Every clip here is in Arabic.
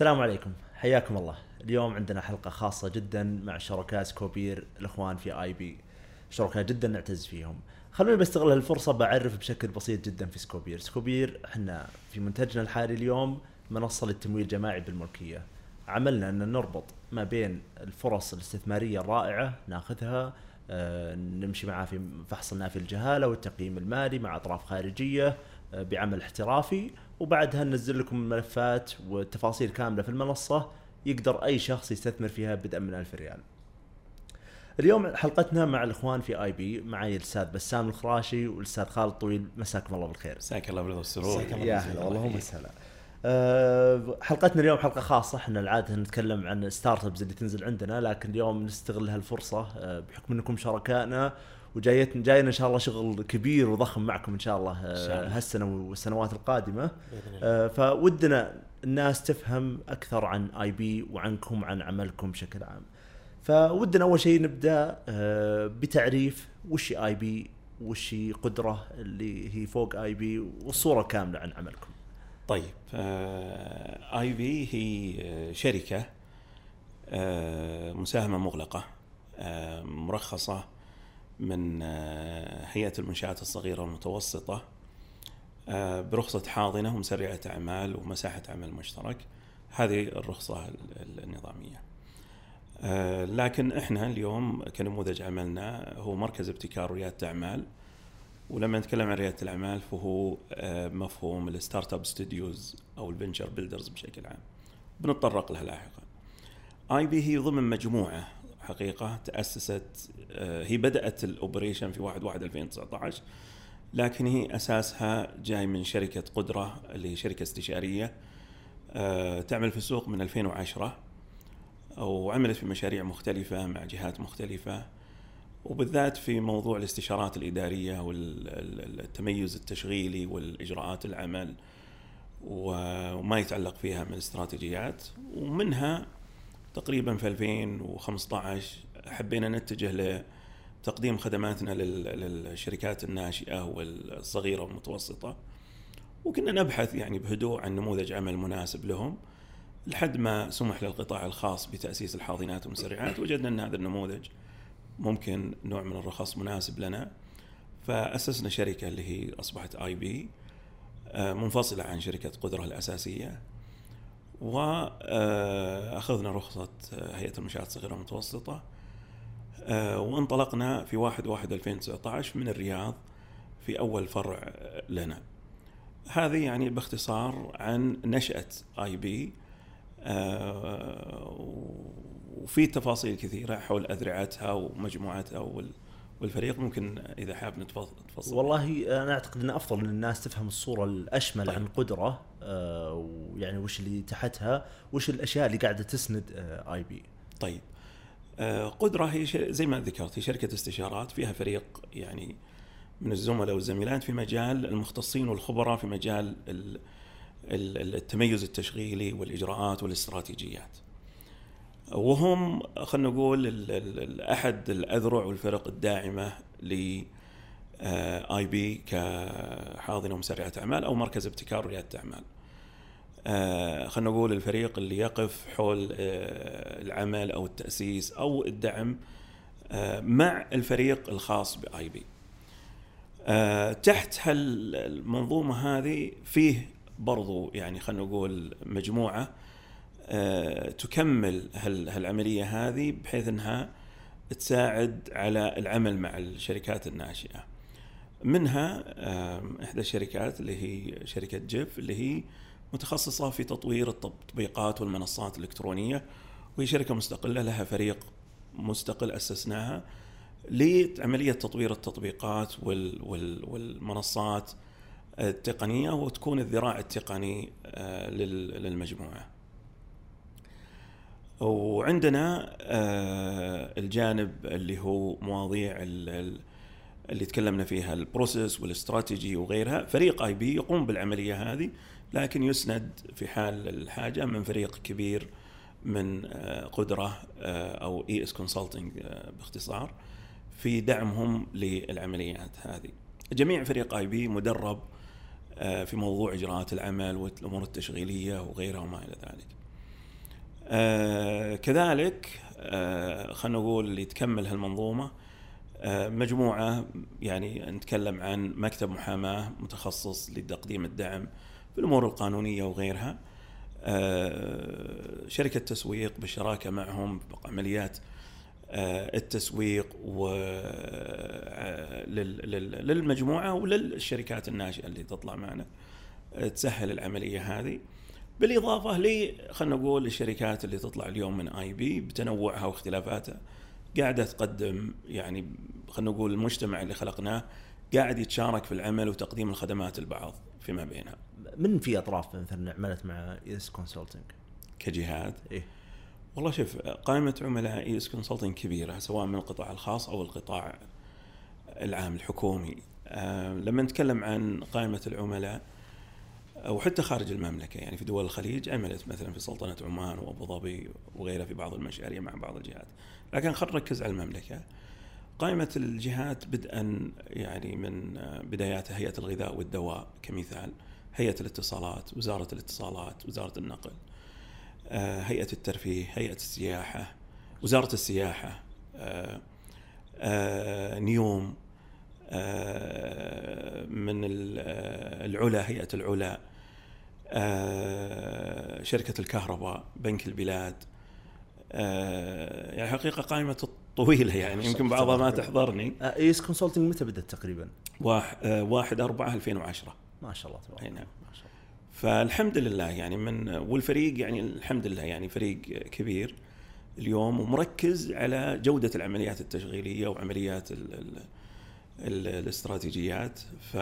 السلام عليكم. حياكم الله. اليوم عندنا حلقة خاصة جدا مع شركاء Scopeer الإخوان في i-be. شركاء جدا نعتز فيهم. خلوني بستغل هالفرصة بعرف بشكل بسيط جدا في Scopeer. Scopeer إحنا في منتجنا الحالي اليوم منصة للتمويل الجماعي بالملكية. عملنا أن نربط ما بين الفرص الاستثمارية الرائعة ناخذها آه، نمشي معها في فحص النافي للجهالة والتقييم المالي مع أطراف خارجية بعمل احترافي وبعدها ننزل لكم الملفات والتفاصيل كاملة في المنصة يقدر أي شخص يستثمر فيها بدءا من ألف ريال. اليوم حلقتنا مع الإخوان في i-be معي الأستاذ بسام الخراشي والأستاذ خالد طويل. مساكم الله بالخير. مساك الله بالخير والسرور. يا هلا والله وسهلا. أه حلقتنا اليوم حلقة خاصة. إحنا العادة نتكلم عن startups اللي تنزل عندنا لكن اليوم نستغل هالفرصة أه بحكم إنكم شركائنا وجايتنا جاينا إن شاء الله شغل كبير وضخم معكم إن شاء الله أه هالسنة والسنوات القادمة أه فودنا الناس تفهم أكثر عن i-be وعنكم وعن عملكم بشكل عام. فودنا أول شيء نبدأ آه، بتعريف وش i-be وش قدرة اللي هي فوق i-be والصورة كاملة عن عملكم. طيب i-be هي آه، شركة آه، مساهمة مغلقة مرخصة من هيئة المنشآت الصغيرة والمتوسطة برخصة حاضنة ومسرعة أعمال ومساحة عمل مشترك. هذه الرخصة النظامية. آه، لكن إحنا اليوم كنموذج عملنا هو مركز ابتكار ورياده اعمال ولما نتكلم عن ريادة الأعمال فهو آه، مفهوم ال startup studios أو ال venture builders بشكل عام. بنتطرق لها لاحقا. i-be هي ضمن مجموعة حقيقة تأسست آه، هي بدأت ال operation في 1 1 2019 لكن هي أساسها جاي من شركة قدرة اللي هي شركة استشارية تعمل في السوق من 2010 وعملت في مشاريع مختلفة مع جهات مختلفة وبالذات في موضوع الاستشارات الإدارية والتميز التشغيلي والإجراءات العمل وما يتعلق فيها من استراتيجيات ومنها تقريبا في 2015 حبينا نتجه لتقديم خدماتنا للشركات الناشئة والصغيرة والمتوسطة. وكنا نبحث يعني بهدوء عن نموذج عمل مناسب لهم. لحد ما سمح للقطاع الخاص بتأسيس الحاضنات والمسرعات وجدنا إن هذا النموذج ممكن نوع من الرخص مناسب لنا. فأسسنا شركة اللي هي أصبحت آي بي آه، منفصلة عن شركة قدرة الأساسية. واخذنا رخصة آه، هيئة المنشآت الصغيرة والمتوسطة. آه، وانطلقنا في 1 1 2019 من الرياض في أول فرع لنا. هذه يعني باختصار عن نشأة آي بي آه، وفي تفاصيل كثيرة حول أذرعتها ومجموعتها والفريق. ممكن إذا حاب نتفصل والله أنا أعتقد انه أفضل إن الناس تفهم الصورة الأشمل طيب. عن قدرة آه، ويعني وش اللي تحتها وش الأشياء اللي قاعدة تسند آي بي. طيب. قدرة هي زي ما ذكرت هي شركة استشارات فيها فريق يعني من الزملاء والزميلات في مجال المختصين والخبراء في مجال التميز التشغيلي والإجراءات والاستراتيجيات. وهم خلينا نقول أحد الأذرع والفرق الداعمة ل i-be كحاضنة ومسرعة أعمال أو مركز ابتكار ورياده أعمال. آه، خلينا نقول الفريق اللي يقف حول آه، العمل أو التأسيس أو الدعم آه، مع الفريق الخاص ب i-be. تحت هالمنظومه هذه فيه برضو يعني خلينا نقول مجموعة تكمل هالعملية هذه بحيث إنها تساعد على العمل مع الشركات الناشئة. منها إحدى الشركات اللي هي شركة جيف اللي هي متخصصة في تطوير التطبيقات والمنصات الإلكترونية وهي شركة مستقلة لها فريق مستقل أسسناها لعملية تطوير التطبيقات والمنصات التقنية وتكون الذراع التقني آه، للمجموعة. وعندنا آه، الجانب اللي هو مواضيع اللي تكلمنا فيها ال process والاستراتيجي وغيرها فريق i-be يقوم بالعملية هذه لكن يسند في حال الحاجة من فريق كبير من آه، قدرة أو IS Consulting باختصار في دعمهم للعمليات هذه. جميع فريق اي بي مدرب آه، في موضوع إجراءات العمل والأمور التشغيلية وغيرها وما إلى ذلك. آه كذلك آه خلينا نقول اللي تكمل هالمنظومة آه مجموعة يعني نتكلم عن مكتب محاماة متخصص لتقديم الدعم في الأمور القانونية وغيرها آه شركة تسويق بالشراكه معهم بعمليات آه التسويق و آه، لل- لل- للمجموعة وللشركات الناشئه اللي تطلع معنا تسهل العملية هذه. بالإضافة ل خلينا نقول الشركات اللي تطلع اليوم من i-be بتنوعها واختلافاتها قاعدة تقدم يعني خلينا نقول المجتمع اللي خلقناه قاعد يتشارك في العمل وتقديم الخدمات البعض فيما بينها. من في أطراف مثلا عملت مع ES Consulting؟ كجهات إيه. والله شوف قائمة عملاء ES Consulting كبيرة سواء من القطاع الخاص أو القطاع العام الحكومي. آه، لما نتكلم عن قائمة العملاء وحتى خارج المملكة يعني في دول الخليج عملت مثلا في سلطنة عمان وأبو ظبي وغيرها في بعض المشاريع مع بعض الجهات. لكن خلينا نركز على المملكة. قائمة الجهات بدءا يعني من آه، بدايات هيئة الغذاء والدواء كمثال هيئة الاتصالات وزارة الاتصالات وزارة النقل آه، هيئة الترفيه هيئة السياحة وزارة السياحة آه، نيوم من ال- العلا هيئة العلا شركة الكهرباء بنك البلاد يعني حقيقة قائمة طويلة يعني يمكن بعضها ما تحضرني. ES Consulting متى بدأت تقريبا؟ واحد, آه، واحد أربعة 2010 ما شاء الله تبارك نعم. ما شاء الله. فالحمد لله يعني من والفريق يعني الحمد لله يعني فريق كبير اليوم ومركز على جودة العمليات التشغيلية وعمليات ال ال ال الاستراتيجيات. ف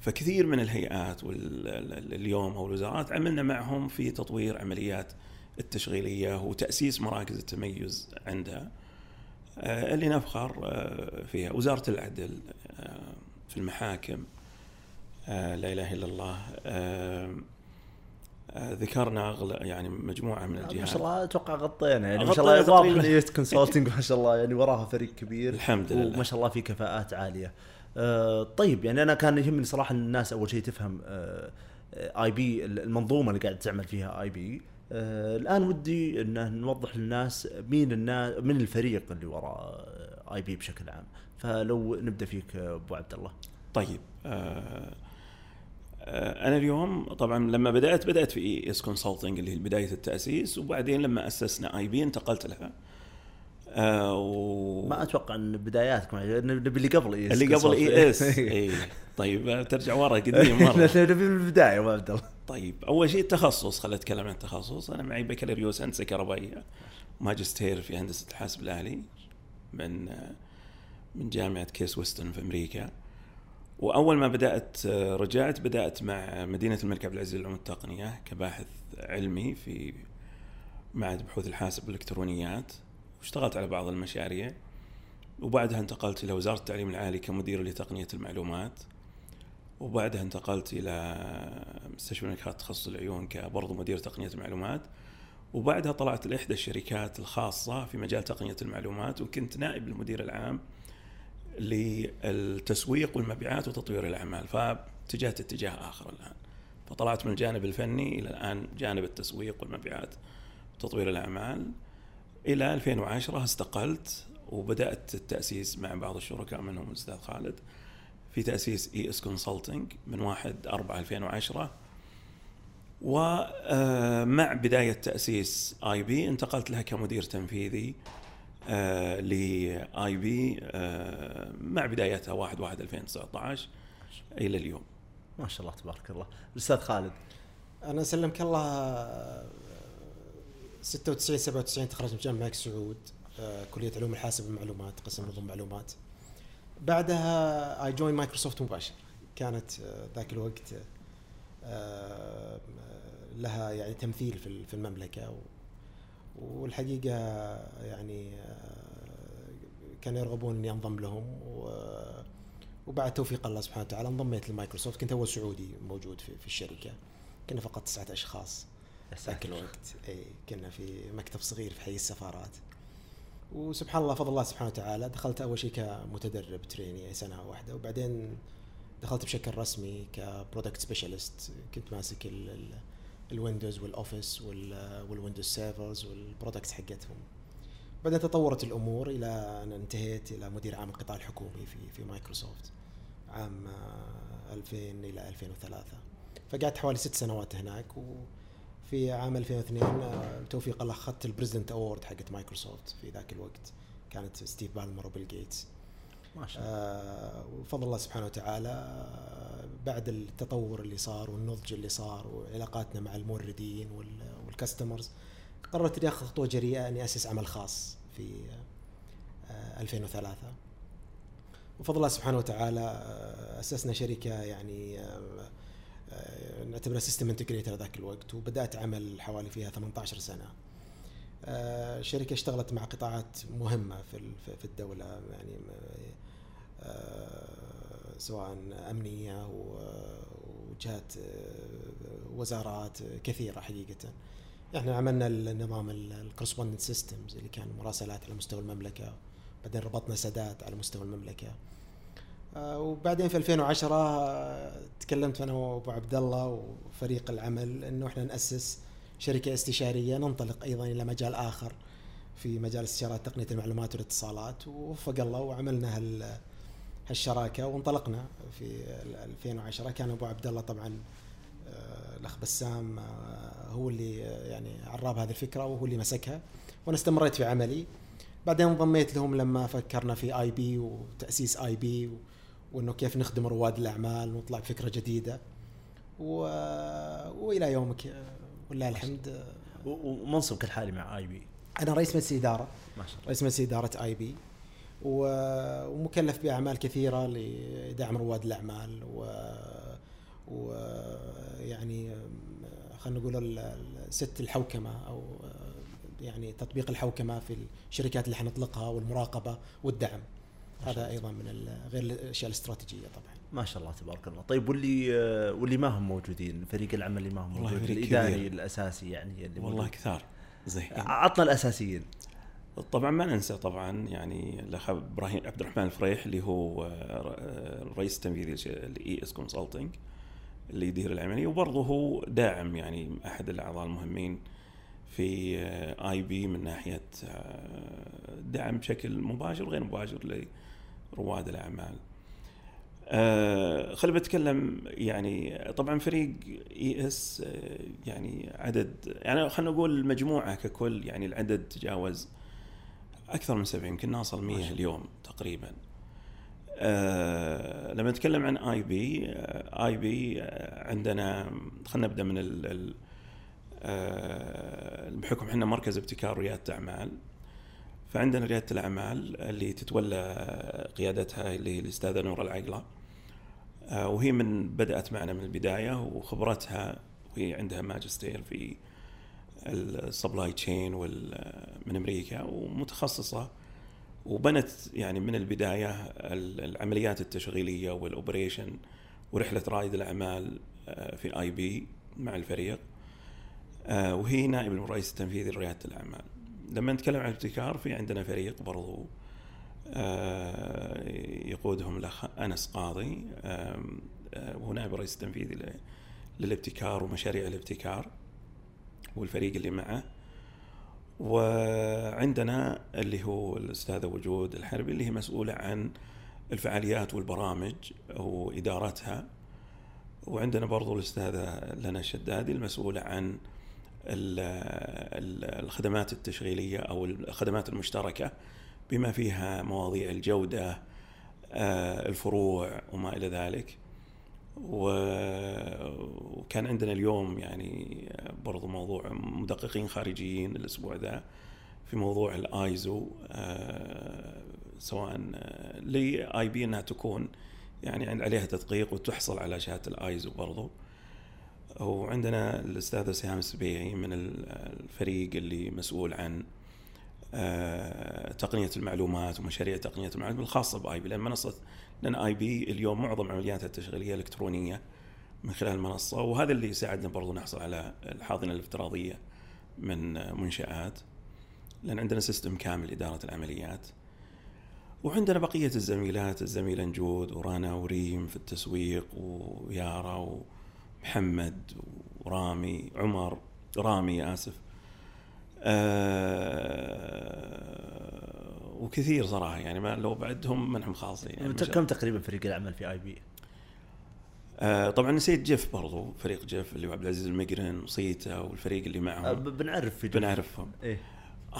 فكثير من الهيئات واليوم أو الوزارات عملنا معهم في تطوير عمليات التشغيلية وتأسيس مراكز التميز عندها آه، اللي نفخر آه، فيها وزارة العدل آه، في المحاكم لا إله إلا الله ذكرنا أغل- يعني مجموعة من ما الجهات شاء الله أتوقع غطينا يعني ما شاء الله واضح. ES Consulting ما شاء الله يعني وراها فريق كبير الحمد لله. وما شاء الله في كفاءات عالية. آه طيب يعني أنا كان يهمني صراحة الناس أول شيء تفهم آه i-be المنظومة اللي قاعد تعمل فيها i-be الآن ودي إن نوضح للناس مين الناس من الفريق اللي وراء i-be بشكل عام. فلو نبدأ فيك آه، أبو عبد الله. طيب آه، آه، أنا اليوم طبعا لما بدأت بدأت في ES Consulting اللي هي بداية التأسيس وبعدين لما أسسنا i-be انتقلت لها. آه، و... ما أتوقع إن بداياتكم نبي اللي قبل إي اللي قبل ES. إي. طيب آه، ترجع ورا قديم مرة. نبي من البداية أبو عبد الله. طيب أول شيء التخصص خلينا نتكلم عن التخصص. أنا معي بكالوريوس هندسه كهربائية ماجستير في هندسة الحاسب الآلي من من جامعة كيس ويستون في أمريكا. وأول ما بدأت رجعت بدأت مع مدينة الملك عبد العزيز للعلوم والتقنيه كباحث علمي في معهد بحوث الحاسب والإلكترونيات. واشتغلت على بعض المشاريع. وبعدها انتقلت إلى وزارة التعليم العالي كمدير لتقنية المعلومات. وبعدها انتقلت إلى مستشفى الملك تخصص العيون كبرضو مدير تقنية المعلومات. وبعدها طلعت لإحدى الشركات الخاصة في مجال تقنية المعلومات وكنت نائب المدير العام للتسويق والمبيعات وتطوير الأعمال فاتجهت اتجاه آخر الآن. فطلعت من الجانب الفني إلى الآن جانب التسويق والمبيعات وتطوير الأعمال. إلى 2010 استقلت وبدأت التأسيس مع بعض الشركاء منهم الاستاذ خالد. في تأسيس ES Consulting من 1 4 2010 ومع بداية تأسيس i-be انتقلت لها كمدير تنفيذي ل i-be مع بدايتها 1 1 2019 إلى اليوم. ما شاء الله تبارك الله. الأستاذ خالد. أنا سلمك الله 96 97 تخرجت من جامعة الملك سعود آه، كلية علوم الحاسب والمعلومات قسم نظم معلومات. بعدها I join Microsoft مباشر. كانت آه، ذاك الوقت آه، لها يعني تمثيل في ال- في المملكة والحقيقة يعني آه، كانوا يرغبون إني أنضم لهم وبعد توفيق الله سبحانه وتعالى انضميت لمايكروسوفت. كنت أول سعودي موجود في, في الشركة. كنا فقط تسعة أشخاص ذاك الوقت. اي كنا في مكتب صغير في حي السفارات. وسبحان الله فضل الله سبحانه وتعالى. دخلت أول شيء كمتدرب trainee سنة واحدة وبعدين دخلت بشكل رسمي ك product specialist كنت ماسك ال- ال- الويندوز والأوفيس وال- والويندوز سيرفرز والبرودكتس حقتهم. بعدين تطورت الأمور إلى أن انتهيت إلى مدير عام القطاع الحكومي في في مايكروسوفت عام آه، 2000 إلى 2003 فقعدت حوالي ست سنوات هناك وفي عام 2002 آه، بتوفيق الله اخذت ال President award حقت مايكروسوفت في ذاك الوقت. كانت ستيف بالمر وبيل جيتس ما شاء الله. آه، وفضل الله سبحانه وتعالى آه، بعد التطور اللي صار والنضج اللي صار وعلاقاتنا مع الموردين وال- وال customers قررت اني أخذ خطوة جريئة أني أسس عمل خاص في آه، 2003 وفضل الله سبحانه وتعالى أسسنا شركة يعني آه، آه، نعتبرها system integrator ذاك الوقت وبدأت عمل حوالي فيها 18 سنة. آه، شركة اشتغلت مع قطاعات مهمة في في- الدولة يعني آه، سواء أمنية وجهات آه، وزارات كثيرة حقيقة. إحنا عملنا النظام ال correspondence systems اللي كان مراسلات على مستوى المملكة بعدين ربطنا سداد على مستوى المملكة. آه، وبعدين في 2010 آه، تكلمت أنا وأبو عبد الله وفريق العمل إنه إحنا نأسس شركة استشارية ننطلق أيضا إلى مجال آخر في مجال استشارات تقنية المعلومات والاتصالات ووفق الله وعملنا هال هالشراكة وانطلقنا في ال- 2010 كان أبو عبد الله طبعا آه، الأخ بسام آه، هو اللي آه، يعني عراب هذه الفكرة وهو اللي مسكها وأنا استمريت في عملي. بعدين انضميت لهم لما فكرنا في i-be وتأسيس i-be وإنه كيف نخدم رواد الأعمال ونطلع بفكرة جديدة. و... وإلى يومك. ولله الحمد. و- ومنصبك الحالي مع i-be. أنا رئيس مجلس إدارة. ما شاء الله. رئيس مجلس إدارة i-be. و- ومكلف بأعمال كثيرة لدعم رواد الأعمال. و ويعني خلينا نقول ست الحوكمة أو يعني تطبيق الحوكمة في الشركات اللي حنطلقها والمراقبة والدعم. هذا أيضا من غير الأشياء الاستراتيجية طبعا. ما شاء الله تبارك الله. طيب واللي آه، واللي ما هم موجودين فريق العمل اللي ما هم والله موجود فريق الإداري كبير. الأساسي يعني اللي والله موجود. كثار. زين. عطنا الأساسيين. طبعا ما ننسى طبعا يعني الأخ إبراهيم عبد الرحمن الفريح اللي هو آه، الرئيس التنفيذي ل ES Consulting اللي يدير العملية وبرضه هو داعم يعني أحد الأعضاء المهمين في اي بي من ناحية آه، دعم بشكل مباشر وغير مباشر لرواد الأعمال. آه خلينا بتكلم يعني طبعا فريق اي بي يعني عدد يعني خلينا نقول المجموعه ككل يعني العدد تجاوز أكثر من 70 يمكن نوصل 100 اليوم تقريبا. آه لما نتكلم عن آي بي آي بي عندنا خلينا نبدأ من ال ال آه بحكم إحنا مركز ابتكار ريادة أعمال فعندنا ريادة الأعمال اللي تتولى قيادتها اللي هي الأستاذة نور العقلة. آه وهي من بدأت معنا من البداية وخبرتها وهي عندها ماجستير في ال supply chain من أمريكا ومتخصصة. وبنت يعني من البداية العمليات التشغيلية وال operation ورحلة رائد الأعمال في آي بي مع الفريق. وهي نائب الرئيس التنفيذي لرياده الأعمال. لما نتكلم عن الابتكار في عندنا فريق برضو يقودهم الاخ أنس قاضي وهو نائب الرئيس التنفيذي للابتكار ومشاريع الابتكار والفريق اللي معه. وعندنا اللي هو الاستاذه وجود الحربي اللي هي مسؤولة عن الفعاليات والبرامج وإدارتها. وعندنا برضو الأستاذة لنا الشدادي المسؤولة عن الخدمات التشغيلية أو الخدمات المشتركة بما فيها مواضيع الجودة الفروع وما إلى ذلك. وكان عندنا اليوم يعني برضو موضوع مدققين خارجيين الأسبوع ذا في موضوع الآيزو سواء لاي بي إنها تكون يعني عليها تدقيق وتحصل على شهادة الآيزو برضو. وعندنا الاستاذه سهام السبيعي من الفريق اللي مسؤول عن تقنية المعلومات ومشاريع تقنية المعلومات الخاصه باي بي لأن منصة لأن اي بي اليوم معظم عملياتها التشغيلية الكترونيه من خلال المنصة وهذا اللي يساعدنا برضو نحصل على الحاضنة الافتراضية من منشآت. لأن عندنا system كامل اداره العمليات. وعندنا بقية الزميلات الزميله نجود ورانا وريم في التسويق ويارا ومحمد ورامي عمر رامي آسف. آه وكثير صراحة يعني ما لو بعددهم مانا خالصين. يعني كم تقريبا فريق العمل في اي بي؟ آه طبعا نسيت جيف برضو فريق جيف اللي هو عبد العزيز المقرن وصيتا والفريق اللي أه، معهم ب- بنعرف في جف. بنعرفهم. إيه.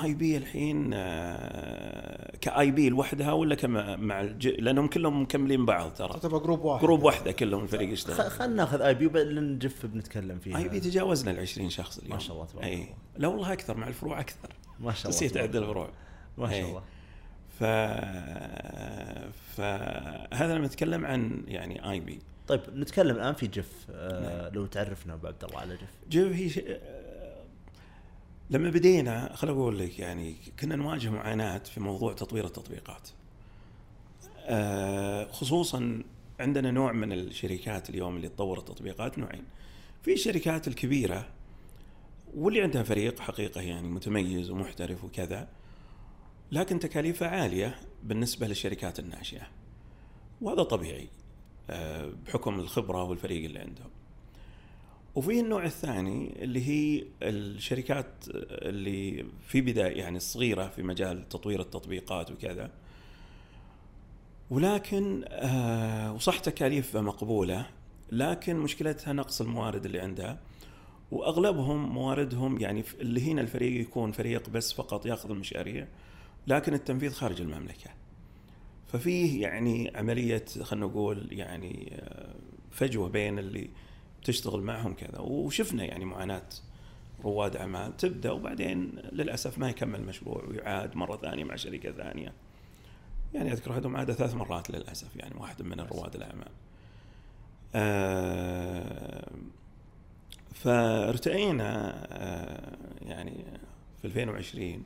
آي بي الحين آه كاي بي لوحدها ولا كما مع الج... لأنهم كلهم مكملين بعض ترى تعتبر group واحد group واحدة كلهم الفريق يشتغل خلينا ناخذ آي بي وبعدين جف بنتكلم فيها آي بي تجاوزنا ال 20 شخص اليوم ما شاء الله تبارك الله. لا والله أكثر مع الفروع أكثر ما شاء الله نسيت الله. الفروع ما شاء. الله ف فهذا لما نتكلم عن يعني آي بي طيب نتكلم الآن في جف آه نعم. لو تعرفنا أبو عبد الله على جف جو هي. لما بدينا خل أقول لك يعني كنا نواجه معاناة في موضوع تطوير التطبيقات. آه، خصوصا عندنا نوع من الشركات اليوم اللي تطور التطبيقات نوعين. في الشركات الكبيرة واللي عندها فريق حقيقة يعني متميز ومحترف وكذا لكن تكاليفها عالية بالنسبة للشركات الناشئة. وهذا طبيعي آه، بحكم الخبرة والفريق اللي عندهم. وفي النوع الثاني اللي هي الشركات اللي في بداية يعني الصغيرة في مجال تطوير التطبيقات وكذا ولكن آه وصح تكاليفها مقبولة لكن مشكلتها نقص الموارد اللي عندها وأغلبهم مواردهم يعني اللي هنا الفريق يكون فريق بس فقط ياخذ المشاريع لكن التنفيذ خارج المملكة. ففيه يعني عملية خلينا نقول يعني آه، فجوة بين اللي تشتغل معهم كذا وشفنا يعني معاناة رواد اعمال تبدأ وبعدين للأسف ما يكمل المشروع ويعاد مرة ثانية مع شركة ثانية. يعني أذكر احدهم عاد ثلاث مرات للأسف يعني واحد من رواد الأعمال. آه فارتئينا آه يعني في 2020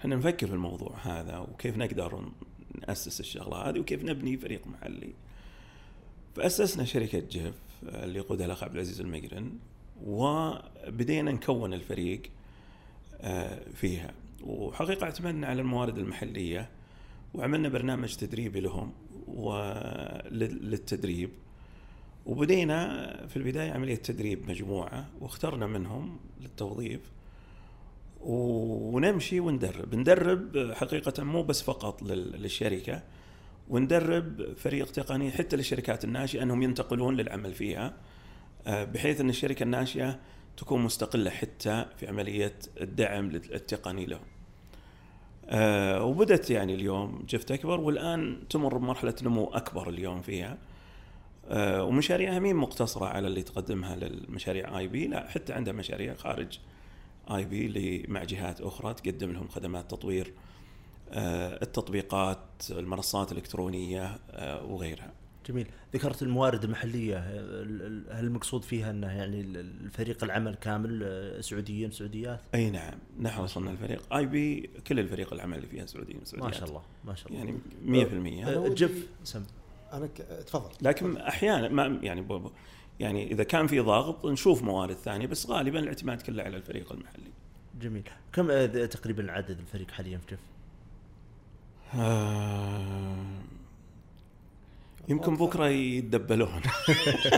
إحنا نفكر في الموضوع هذا وكيف نقدر نأسس الشغلة هذه وكيف نبني فريق محلي. فأسسنا شركة جيف اللي يقودها الاخ عبد العزيز المقرن وبدينا نكون الفريق آه، فيها. وحقيقة اعتمدنا على الموارد المحلية وعملنا برنامج تدريبي لهم وللتدريب وبدينا في البداية عملية تدريب مجموعة واخترنا منهم للتوظيف. ونمشي وندرب. ندرب حقيقة مو بس فقط لل- للشركة وندرب فريق تقني حتى للشركات الناشئة أنهم ينتقلون للعمل فيها آه، بحيث أن الشركة الناشئة تكون مستقلة حتى في عملية الدعم التقني لهم. آه، وبدت يعني اليوم جفت أكبر والآن تمر بمرحلة نمو أكبر اليوم فيها. آه، ومشاريعها مين مقتصرة على اللي تقدمها للمشاريع آي بي؟ لا حتى عندها مشاريع خارج آي بي مع جهات أخرى تقدم لهم خدمات تطوير التطبيقات المنصات الإلكترونية آه، وغيرها. جميل. ذكرت الموارد المحلية. ال- ال- هل المقصود فيها أنه يعني ال- الفريق العمل كامل آه، سعوديين سعوديات؟ أي نعم. نحن وصلنا الفريق آي بي كل الفريق العمل اللي فيها سعوديين ما وسعوديات شاء الله ما شاء الله. يعني 100% آه، ودي- جف سم. أنا ك... تفضل. لكن أحيانا ما يعني ب- ب- يعني إذا كان في ضغط نشوف موارد ثانية بس غالبا الاعتماد كله على الفريق المحلي. جميل. كم آه، تقريبا عدد الفريق حاليا في جف؟ آه، يمكن بكرة يتدبلون.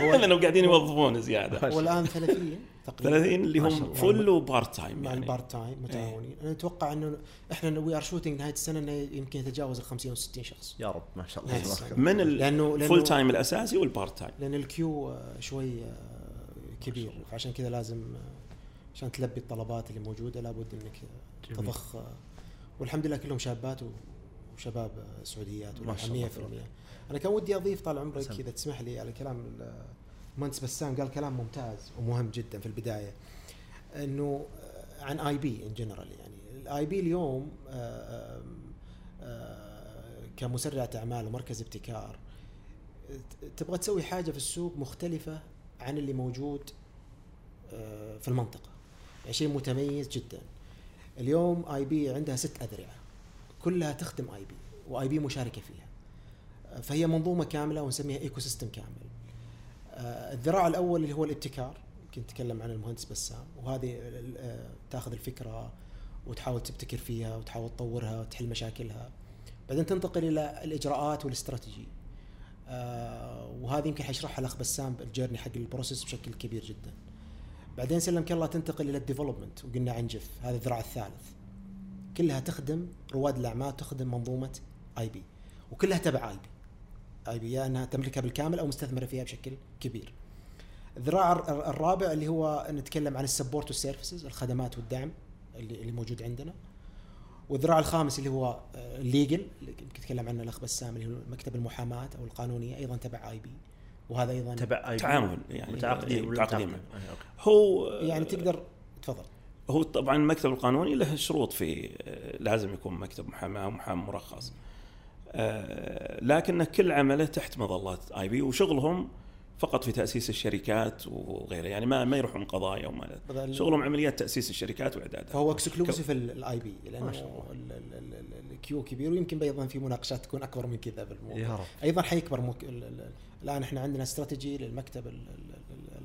هو- لأنه قاعدين يوظفون زيادة. والان 30 تقريبا. 30 اللي هم. full و part time يعني. ال part time متعاونين. أنا أتوقع إنه إحنا we are shooting نهاية السنة إنه يمكن يتجاوز ال 50 و 60 شخص. يا رب ما شاء. الله. تبارك الله. من ال full time الأساسي وال part time لأن ال queue آه، شوي آه، كبير. فعشان كذا لازم آه، عشان تلبي الطلبات اللي موجودة لابد إنك آه،. تضخ آه، والحمد لله كلهم شابات و- وشباب سعوديات ما شاء الله 100% أنا كان ودي أضيف طال عمرك. إذا تسمح لي على كلام ال- المهندس بسام قال كلام ممتاز ومهم جدا في البداية. إنه آه، عن آي بي in general يعني. الاي بي اليوم آه، آه، كمسرعة أعمال ومركز ابتكار تبغى تسوي حاجة في السوق مختلفة عن اللي موجود في المنطقة. يعني شيء متميز جدا. اليوم آي بي عندها ست اذرعه كلها تخدم آي بي وآي بي مشاركة فيها. فهي منظومة كاملة ونسميها ecosystem كامل. آه، الذراع الأول اللي هو الابتكار يمكن نتكلم عن المهندس بسام وهذه آه، تأخذ الفكرة وتحاول تبتكر فيها وتحاول تطورها وتحل مشاكلها. بعدين تنتقل إلى الإجراءات والاستراتيجي. آه وهذه يمكن حيشرحها الأخ بسام الجيرني حق ال process بشكل كبير جدا. بعدين سلمك الله تنتقل إلى ال development وقلنا عن جف هذا الذراع الثالث. كلها تخدم رواد الأعمال تخدم منظومة اي بي وكلها تبع اي بي اي بي يا إنها تملكها بالكامل أو مستثمرة فيها بشكل كبير. الذراع الر- الرابع اللي هو نتكلم عن ال support وال services الخدمات والدعم اللي اللي موجود عندنا. والذراع الخامس اللي هو ال legal اللي يمكن يتكلم عنه الأخ بسام اللي هو مكتب المحاماة أو القانونية أيضا تبع اي بي وهذا أيضا تبع اي تعاون يعني متعاقدين متعاقدين؟ أي، أوكي. هو يعني تقدر تفضل. هو طبعا المكتب القانوني له شروط في آه، لازم يكون مكتب محاماه ومحامي مرخص آه، لكن كل عمله تحت مظله اي بي وشغلهم فقط في تاسيس الشركات وغيره يعني ما ما يروحون قضايا وما شغلهم عمليات تاسيس الشركات واعدادها فهو exclusive الاي بي لأنه ال queue كبير ويمكن أيضا في مناقشات تكون اكبر من كذا بالموضوع أيضا حيكبر مك... ال- ال- الان إحنا عندنا استراتيجي للمكتب ال- ال-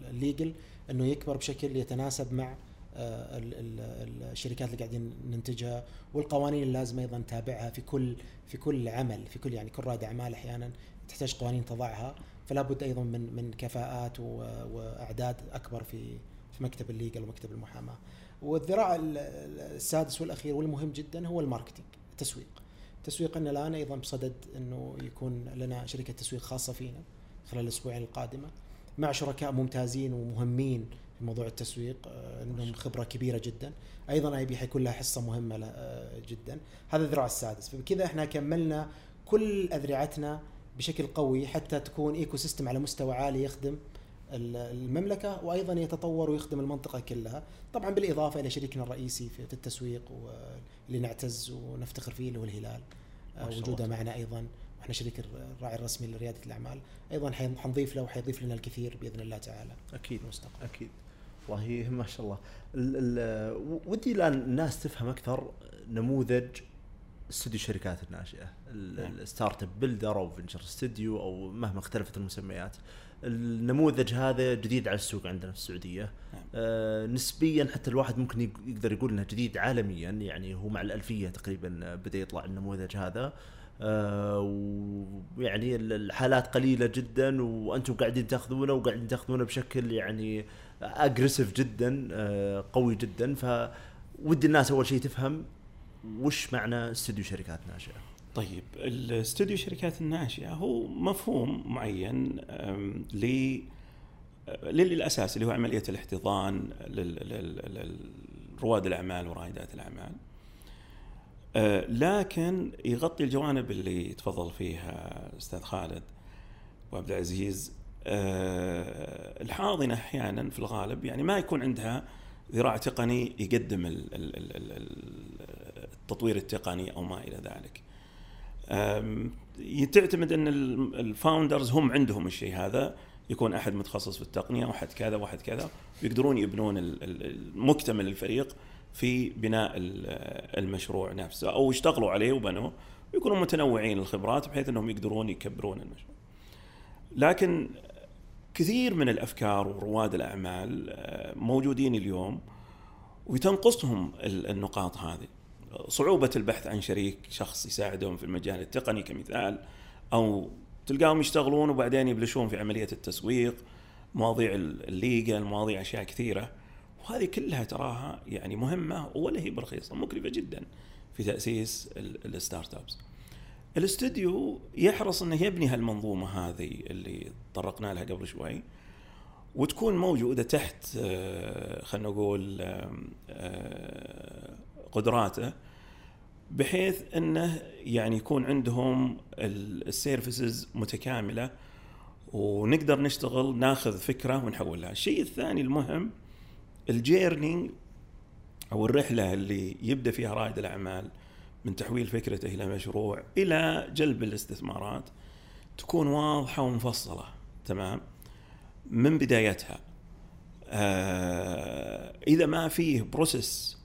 ال- ال legal انه يكبر بشكل يتناسب مع آه، الشركات اللي قاعدين ننتجها والقوانين اللازمه أيضا نتابعها في كل في كل عمل في كل يعني كل رائد أعمال أحيانا تحتاج قوانين تضعها فلا بد أيضا من من كفاءات وأعداد أكبر في في مكتب ال legal ومكتب المحاماة. والذراع ال- ال- السادس والأخير والمهم جدا هو ال marketing التسويق. تسويقنا الآن أيضا بصدد إنه يكون لنا شركة تسويق خاصة فينا خلال الأسبوعين القادمة مع شركاء ممتازين ومهمين موضوع التسويق آه، عندهم خبرة كبيرة جدا. أيضا IB حيكون لها حصة مهمة آه، جدا. هذا الذراع السادس. فبكذا إحنا كملنا كل أذرعتنا بشكل قوي حتى تكون ecosystem على مستوى عالي يخدم ال- المملكة وأيضا يتطور ويخدم المنطقة كلها. طبعا بالإضافة إلى شريكنا الرئيسي في التسويق واللي نعتز ونفتخر فيه اللي هو الهلال. آه، وجوده. معنا أيضا. وإحنا شريك الراعي الرسمي لريادة الأعمال. أيضا حنضيف له وحيضيف لنا الكثير بإذن الله تعالى. أكيد. المستقبل. أكيد. والله ما شاء الله ال ال ودي الآن الناس تفهم أكثر نموذج استوديو الشركات الناشئة ال-. ال startup builder أو venture studio أو مهما اختلفت المسميات النموذج هذا جديد على السوق عندنا في السعودية نعم. آه نسبيا حتى الواحد ممكن يق- يقدر يقول إنه جديد عالميا يعني هو مع الألفية تقريبا بدأ يطلع النموذج هذا آه ويعني ال- الحالات قليلة جدا وأنتم قاعدين تأخذونه وقاعدين تأخذونه بشكل يعني اجريسيف جدا آه قوي جدا فودي الناس أول شيء تفهم وش معنى استوديو شركات ناشئة طيب الاستوديو الشركات الناشئة هو مفهوم معين ل للأساس اللي هو عملية الاحتضان لرواد الأعمال ورائدات الأعمال. أه، لكن يغطي الجوانب اللي تفضل فيها أستاذ خالد وعبد العزيز الحاضنة أحيانا في الغالب يعني ما يكون عندها ذراع تقني يقدم ال- ال- ال- ال- ال- التطوير التقني أو ما إلى ذلك. تعتمد أن ال- الفاوندرز هم عندهم الشيء هذا يكون أحد متخصص في التقنية وأحد كذا وأحد كذا ويقدرون يبنون المكتمل الفريق في بناء ال- المشروع نفسه أو اشتغلوا عليه وبنوه ويكونوا متنوعين الخبرات بحيث أنهم يقدرون يكبرون المشروع. لكن كثير من الأفكار ورواد الأعمال آه، موجودين اليوم وتنقصهم ال- النقاط هذه. صعوبة البحث عن شريك شخص يساعدهم في المجال التقني كمثال أو تلقاهم يشتغلون وبعدين يبلشون في عملية التسويق مواضيع ال- ال legal مواضيع أشياء كثيرة. وهذه كلها تراها يعني مهمة ولا هي برخيصة مكلفة جدا في تأسيس ال- ال startups. الاستوديو يحرص إنه يبني هالمنظومة هذه اللي طرقنا لها قبل شوي وتكون موجودة تحت آه، خلينا نقول آه، قدراته بحيث إنه يعني يكون عندهم ال- السيرفيسز متكاملة ونقدر نشتغل ناخذ فكرة ونحولها، الشيء الثاني المهم الجيرني أو الرحلة اللي يبدأ فيها رائد الأعمال من تحويل فكرته إلى مشروع إلى جلب الاستثمارات تكون واضحة ومفصلة تمام؟ من بدايتها آه إذا ما فيه بروسيس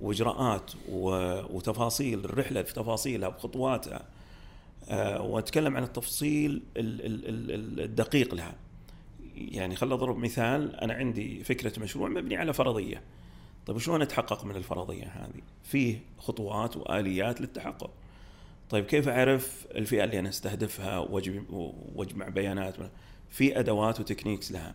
وإجراءات وتفاصيل الرحلة في تفاصيلها بخطواتها آه وأتكلم عن التفصيل ال- ال- ال- الدقيق لها. يعني خل أضرب مثال أنا عندي فكرة مشروع مبني على فرضية. طيب شلون اتحقق من الفرضية هذه؟ فيه خطوات وآليات للتحقق. طيب كيف أعرف الفئة اللي أنا أستهدفها واجمع بيانات؟ في أدوات و techniques لها.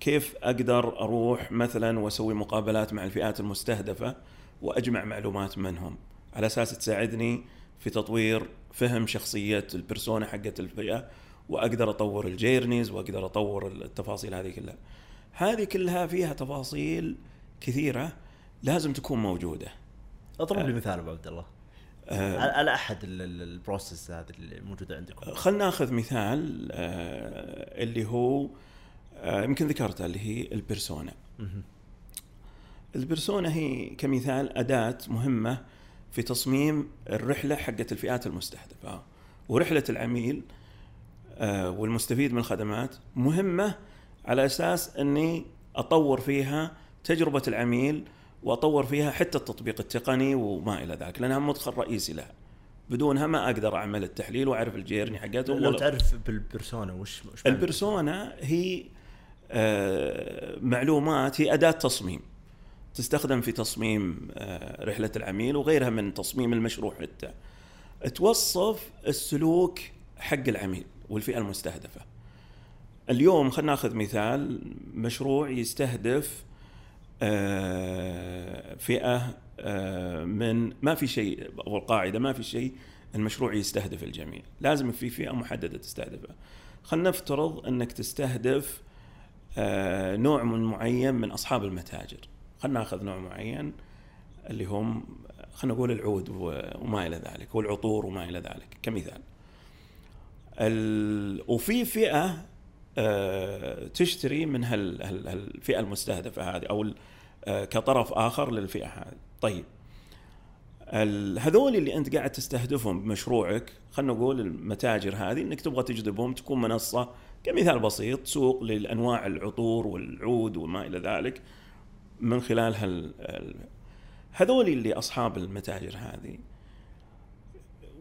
كيف أقدر أروح مثلا وأسوي مقابلات مع الفئات المستهدفة وأجمع معلومات منهم على أساس تساعدني في تطوير فهم شخصية ال persona حقت الفئة وأقدر أطور ال journeys وأقدر أطور التفاصيل هذه كلها. هذه كلها فيها تفاصيل كثيرة لازم تكون موجودة. اضرب لي مثال أبو عبد الله آه، على أحد ال- ال- البروسيس هذه اللي موجودة عندكم خلنا ناخذ مثال آه، اللي هو آه، يمكن ذكرته اللي هي البرسونا. مهم. البرسونا هي كمثال أداة مهمة في تصميم الرحلة حقت الفئات المستهدفة ورحلة العميل آه، والمستفيد من الخدمات مهمة على أساس أني أطور فيها تجربة العميل وأطور فيها حتى التطبيق التقني وما إلى ذلك لأنها مدخل رئيسي لها. بدونها ما أقدر أعمل التحليل وأعرف الجيرني حقته لو تعرف بالبرسونا وش وش البرسونا هي آه، معلومات هي أداة تصميم. تستخدم في تصميم آه، رحلة العميل وغيرها من تصميم المشروع حتى. توصف السلوك حق العميل والفئة المستهدفة. اليوم خلينا ناخذ مثال مشروع يستهدف آه، فئة آه، من ما في شيء أو القاعدة ما في شيء المشروع يستهدف الجميع. لازم في فئة محددة تستهدفها. خلينا نفترض أنك تستهدف آه، نوع من معين من أصحاب المتاجر. خلينا ناخذ نوع معين اللي هم خلينا نقول العود وما إلى ذلك والعطور وما إلى ذلك كمثال. ال... وفي فئة آه، تشتري من هال... هال... هالفئة المستهدفة هذه ال- آه، كطرف آخر للفئة هذه. طيب. هذول اللي أنت قاعد تستهدفهم بمشروعك خلينا نقول المتاجر هذه إنك تبغى تجذبهم تكون منصة كمثال بسيط سوق للأنواع العطور والعود وما إلى ذلك من خلال هال ال- هذول اللي أصحاب المتاجر هذه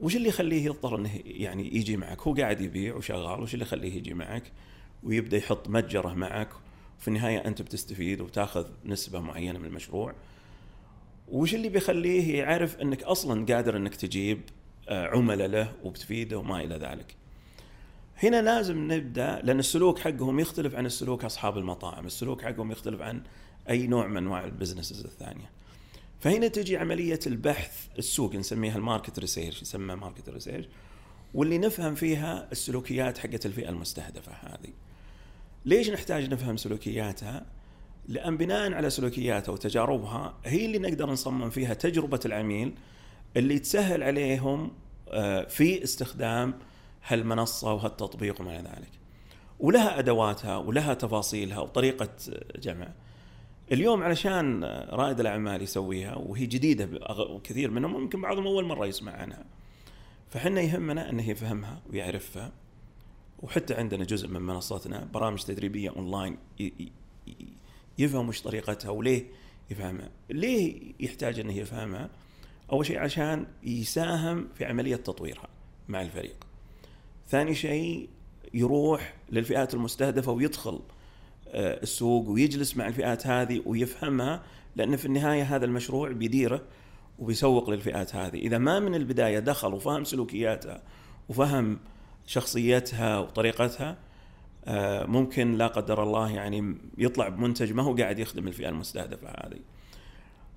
وش اللي يخليه يضطر إنه يعني يجي معك؟ هو قاعد يبيع وشغال وش اللي يخليه يجي معك؟ ويبدأ يحط متجره معك وفي النهاية أنت بتستفيد وتاخذ نسبة معينة من المشروع وش اللي بيخليه يعرف إنك أصلا قادر إنك تجيب آه، عملاء له وبتفيده وما إلى ذلك. هنا لازم نبدأ لأن السلوك حقهم يختلف عن السلوك أصحاب المطاعم، السلوك حقهم يختلف عن أي نوع من أنواع البزنسز الثانية. فهنا تجي عملية البحث السوق نسميها ال market research يسمى market research واللي نفهم فيها السلوكيات حقت الفئة المستهدفة هذه. ليش نحتاج نفهم سلوكياتها؟ لأن بناء على سلوكياتها وتجاربها هي اللي نقدر نصمم فيها تجربة العميل اللي تسهل عليهم آه، في استخدام هالمنصة وهالتطبيق وما إلى ذلك. ولها أدواتها ولها تفاصيلها وطريقة جمع. اليوم علشان رائد الأعمال يسويها وهي جديدة وكثير منهم ممكن بعضهم أول مرة يسمع عنها. فحنا يهمنا انه يفهمها ويعرفها وحتى عندنا جزء من منصتنا برامج تدريبية اونلاين يفهم وش طريقتها وليه يفهمها. ليه يحتاج إنه يفهمها؟ أول شيء عشان يساهم في عملية تطويرها مع الفريق. ثاني شيء يروح للفئات المستهدفة ويدخل آه، السوق ويجلس مع الفئات هذه ويفهمها لأن في النهاية هذا المشروع بيديره وبيسوق للفئات هذه. إذا ما من البداية دخل وفهم سلوكياتها وفهم شخصيتها وطريقتها آه، ممكن لا قدر الله يعني يطلع بمنتج ما هو قاعد يخدم الفئة المستهدفة هذه.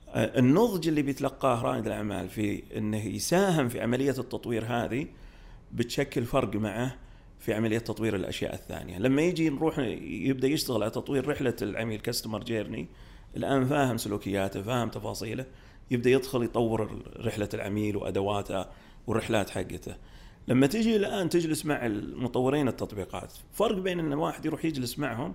آه، النضج اللي بيتلقاه رائد الأعمال في إنه يساهم في عملية التطوير هذه بتشكل فرق معه في عملية تطوير الأشياء الثانية، لما يجي نروح يبدأ يشتغل على تطوير رحلة العميل كاستمر جيرني الآن فاهم سلوكياته، فاهم تفاصيله، يبدأ يدخل يطور رحلة العميل وادواتها والرحلات حقته. لما تجي الآن تجلس مع المطورين التطبيقات فرق بين إن الواحد يروح يجلس معهم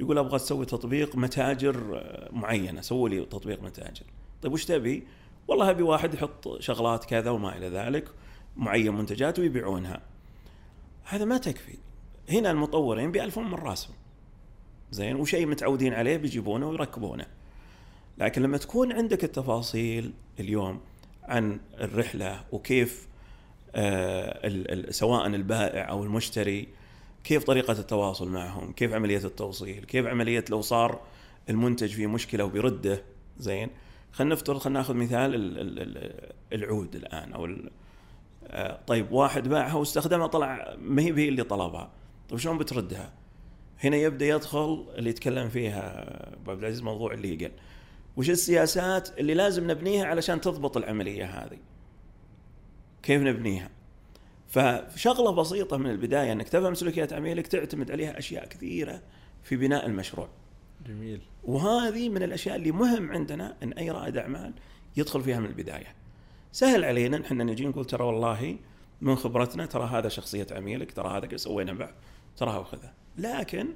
يقول أبغى تسوي تطبيق متاجر آه، معينة سووا لي تطبيق متاجر. طيب وش تبي؟ والله أبي واحد يحط شغلات كذا وما إلى ذلك معين منتجات ويبيعونها. هذا ما تكفي. هنا المطورين بيألفون من راسهم. زين؟ وشيء متعودين عليه بيجيبونه ويركبونه. لكن لما تكون عندك التفاصيل اليوم عن الرحلة وكيف سواء البائع أو المشتري كيف طريقة التواصل معهم؟ كيف عملية التوصيل؟ كيف عملية لو صار المنتج فيه مشكلة وبيرده زين خلينا نفترض خلينا ناخذ مثال ال- ال- ال- العود الآن أو آه، طيب واحد باعها واستخدمها طلع ما هي هي اللي طلبها. طيب شلون بتردها؟ هنا يبدأ يدخل اللي يتكلم فيها أبو عبد العزيز موضوع اللي قال وش السياسات اللي لازم نبنيها علشان تضبط العملية هذه؟ كيف نبنيها فشغلة بسيطة من البداية إنك تفهم سلوكيات عميلك تعتمد عليها أشياء كثيرة في بناء المشروع جميل وهذه من الأشياء اللي مهم عندنا إن أي رائد أعمال يدخل فيها من البداية. سهل علينا ان إحنا نجي نقول ترى والله من خبرتنا ترى هذا شخصية عميلك، ترى هذا سوينا معه، ترى وكذا. لكن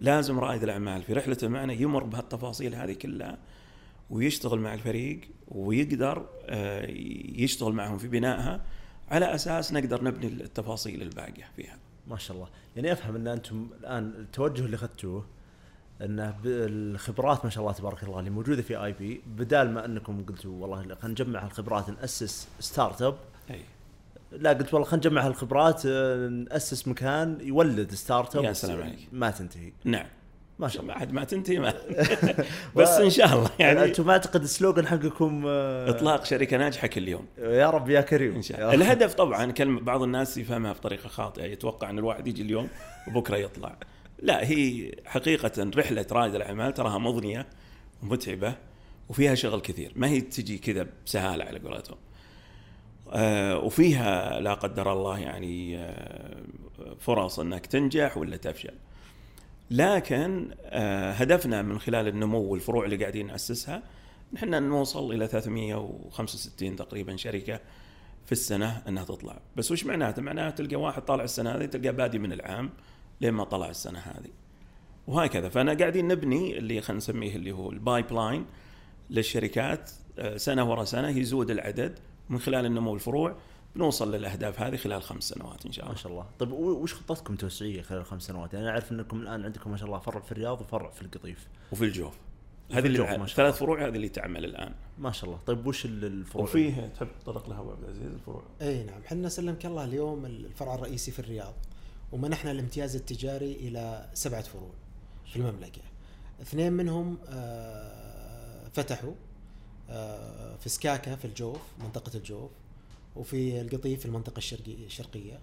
لازم رائد الأعمال في رحلته معنا يمر بهالتفاصيل هذه كلها ويشتغل مع الفريق ويقدر آه، يشتغل معهم في بنائها على أساس نقدر نبني التفاصيل الباقية فيها. ما شاء الله يعني أفهم إن أنتم الآن التوجه اللي أخذتوه انه الخبرات ما شاء الله تبارك الله اللي موجودة في IB بدال ما أنكم قلتوا والله خلينا نجمع الخبرات نأسس startup أي لا قلت والله خلينا نجمع هالخبرات نأسس مكان يولد startup يا سلام عليك. ما تنتهي نعم. ما شاء الله بعد ما تنتهي ما. بس إن شاء الله يعني يعني أنتم ما أعتقد ال slogan حقكم آه، إطلاق شركة ناجحة كل يوم. يا رب يا كريم إن شاء الله. الهدف طبعا كلمه بعض الناس يفهمها بطريقه خاطئة يتوقع إن الواحد يجي اليوم وبكرة يطلع. لا هي حقيقة رحلة رائد الأعمال تراها مضنية ومتعبة وفيها شغل كثير. ما هي تجي كذا بسهالة على قولتهم. آه وفيها لا قدر الله يعني آه فرص إنك تنجح ولا تفشل. لكن آه هدفنا من خلال النمو والفروع اللي قاعدين نأسسها نحن نوصل إلى 365 تقريبا شركة في السنة إنها تطلع، بس وش معناته؟ معناته تلقى واحد طالع السنة هذه تلقى بادي من العام لين ما طلع السنة هذه. وهكذا فأنا قاعدين نبني اللي خلينا نسميه اللي هو ال pipeline للشركات آه، سنة ورا سنة يزود العدد من خلال النمو الفروع بنوصل للأهداف هذه خلال خمس سنوات إن شاء ما الله. شاء الله. طيب وش خطتكم توسعية خلال الخمس سنوات؟ يعني أنا أعرف إنكم الآن عندكم ما شاء الله فرع في الرياض وفرع في القطيف. وفي الجوف. هذه الجوف، اللي ما شاء ثلاث فروع هذه اللي تعمل الآن. ما شاء الله. طيب وش ال- الفروع؟ وفيه تحب تطرق لها ابو عبد العزيز الفروع. إي نعم. إحنا سلمك الله اليوم الفرع الرئيسي في الرياض ومنحنا الامتياز التجاري إلى سبعة فروع في المملكة. اثنين منهم آه، فتحوا آه، في سكاكا في الجوف منطقة الجوف. وفي القطيف في المنطقة الشرقيه الشرقية.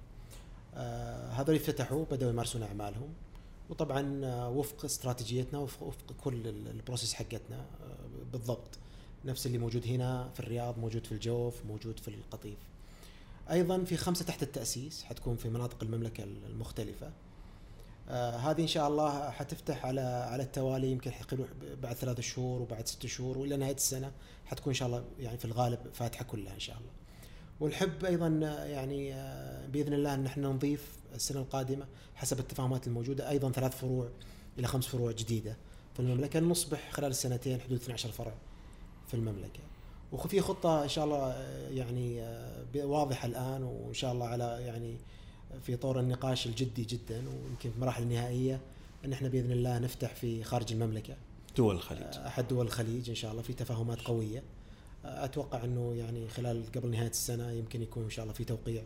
آه، هذول فتحوا بدأوا يمارسون أعمالهم. وطبعا آه، وفق استراتيجيتنا وفق, كل ال- البروسيس حقتنا آه، بالضبط. نفس اللي موجود هنا في الرياض موجود في الجوف موجود في القطيف. أيضا في خمسة تحت التأسيس حتكون في مناطق المملكة المختلفة. آه هذه إن شاء الله حتفتح على على التوالي يمكن بعد ثلاث شهور وبعد ست شهور وإلى نهاية السنة حتكون إن شاء الله يعني في الغالب فاتحة كلها إن شاء الله. ونحب أيضا يعني بإذن الله إن إحنا نضيف السنة القادمة حسب التفاهمات الموجودة أيضا ثلاث فروع إلى خمس فروع جديدة في المملكة نصبح خلال السنتين حدود 12 فرع في المملكة. وفي خطة إن شاء الله يعني واضحة الآن وإن شاء الله على يعني في طور النقاش الجدي جدا ويمكن في المراحل النهائيه إن إحنا بإذن الله نفتح في خارج المملكة دول الخليج. أحد دول الخليج إن شاء الله في تفاهمات قوية أتوقع إنه يعني خلال قبل نهاية السنة يمكن يكون إن شاء الله في توقيع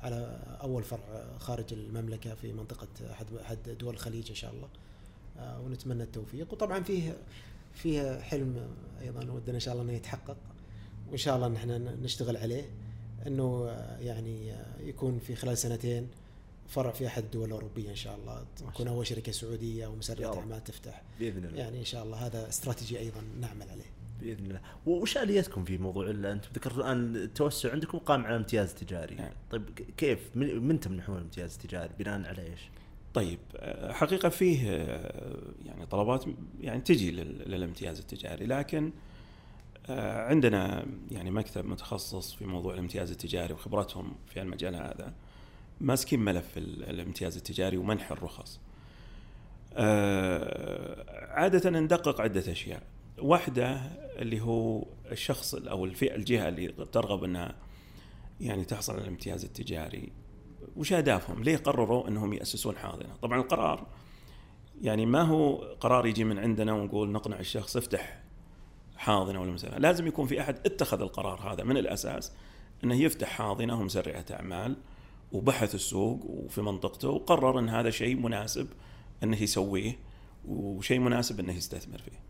على أول فرع خارج المملكة في منطقة احد احد دول الخليج إن شاء الله. آه، ونتمنى التوفيق. وطبعا فيه فيه حلم أيضا ودنا إن شاء الله إنه يتحقق وإن شاء الله إن إحنا نشتغل عليه. إنه آه، يعني آه، يكون في خلال سنتين فرع في أحد الدول الأوروبية إن شاء الله. تكون أول شركة سعودية أو يا مسرعه رب. أعمال تفتح. بإذن الله. يعني إن شاء الله هذا استراتيجي أيضا نعمل عليه. بإذن الله وش آليتكم في موضوع ال- أنتم ذكرتوا الآن التوسع عندكم قام على امتياز تجاري نعم. طيب كيف من, من تمنحون الامتياز التجاري بناء على إيش؟ طيب آه، حقيقة فيه آه، يعني طلبات يعني تجي لل- للامتياز التجاري لكن آه، عندنا يعني مكتب متخصص في موضوع الامتياز التجاري وخبرتهم في المجال هذا ماسكين ملف ال- الامتياز التجاري ومنح الرخص. عادة ندقق عدة أشياء. واحدة اللي هو الشخص أو الفئة الجهة اللي ترغب أنها يعني تحصل على الامتياز التجاري وش أهدافهم؟ ليه قرروا إنهم يأسسون حاضنة؟ طبعا القرار يعني ما هو قرار يجي من عندنا ونقول نقنع الشخص افتح حاضنة ولا مسألة. لازم يكون في أحد اتخذ القرار هذا من الأساس إنه يفتح حاضنة ومسرعة أعمال وبحث السوق وفي منطقته وقرر إن هذا شيء مناسب إنه يسويه وشيء مناسب إنه يستثمر فيه.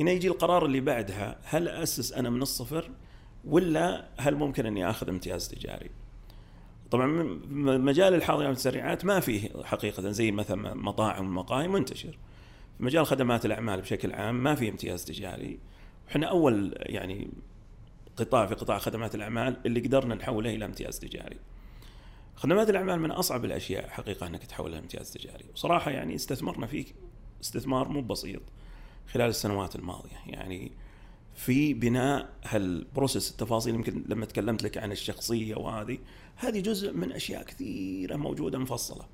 هنا يجي القرار اللي بعدها هل أسس أنا من الصفر ولا هل ممكن أني آخذ امتياز تجاري؟ طبعا مجال الحاضنات والمتسرعات ما فيه حقيقة زي مثلا مطاعم والمقاهي منتشر. في مجال خدمات الأعمال بشكل عام ما في امتياز تجاري. إحنا أول يعني قطاع في قطاع خدمات الأعمال اللي قدرنا نحوله إلى امتياز تجاري. خدمات الأعمال من أصعب الأشياء حقيقة إنك تحولها امتياز تجاري. وصراحة يعني استثمرنا فيه استثمار مو بسيط. خلال السنوات الماضية. يعني في بناء هالبروسيس التفاصيل يمكن لما تكلمت لك عن الشخصية وهذه هذه جزء من أشياء كثيرة موجودة مفصلة.